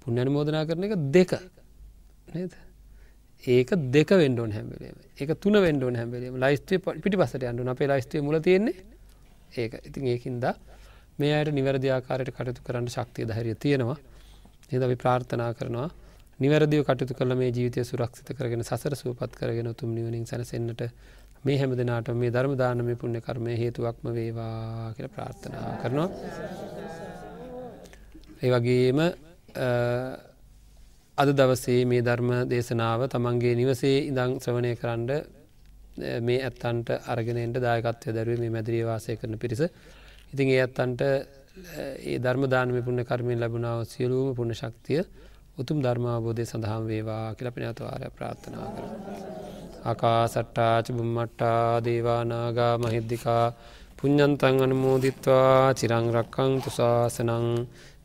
පුුණ්‍යන මෝදනා කරන එක දෙක. නේද? ඒක දෙක වෙන්ඩෝන් හැම්බලේම එක තුන වෙන්ඩෝන් හැම්බලේම ලයිස්තේ පිටි පසට අන්ඩු අපේ ලයිස්තේ මුල තියෙන්නේ ඒක. ඉතින් ඒකින්ද මේ අයට නිවැරදිආකාරයට කටයුතු කරන්න ශක්තිය ධෛරිය තියෙනවා. එද අපි ප්‍රාර්ථනා කරනවා. නිවැරදිව කටයුතු කළ මේ ජීවිතය සුරක්ෂිත කරගෙන සසර සූපත් කරගෙන උතුම් නිවනින් සැනසෙන්න්නට මේ හැම දෙනාට මේ ධර්ම දානමය පුුණ්‍ය කර්මය හේතුවක්ම වේවා කියල ප්‍රාර්ථනා කරනවා. ඒ වගේම අද දවසේ මේ ධර්ම දේශනාව තමන්ගේ නිවසේ ඉඳං ශ්‍රවණය කරන්න මේ ඇත්තන්ට අරගෙනට දායකත්වය දැරුව මේ මැදිරිය වාසය කරන පිරිස. ඉතින් ඒ ඇත්තන්ට ඒ ධර්මදානම පුුණ කර්මයෙන් ලැබුණාව සියලූම පුුණ ශක්තිය උතුම් ධර්මාබෝධය සඳහම් වේවා කියලපින අතවාරය ප්‍රාර්ථනා කර. අකා සට්ටාච බුම්මට්ටා දේවානාගා මහිද්දිකා පුඤ්ඥන්තන් අනුමෝදිත්වා චිරංරක්කං තුසාසනං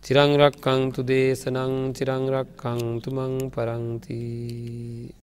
චිරංරක්කං තු දේශනං චිරංරක්කං තුමං පරංතිී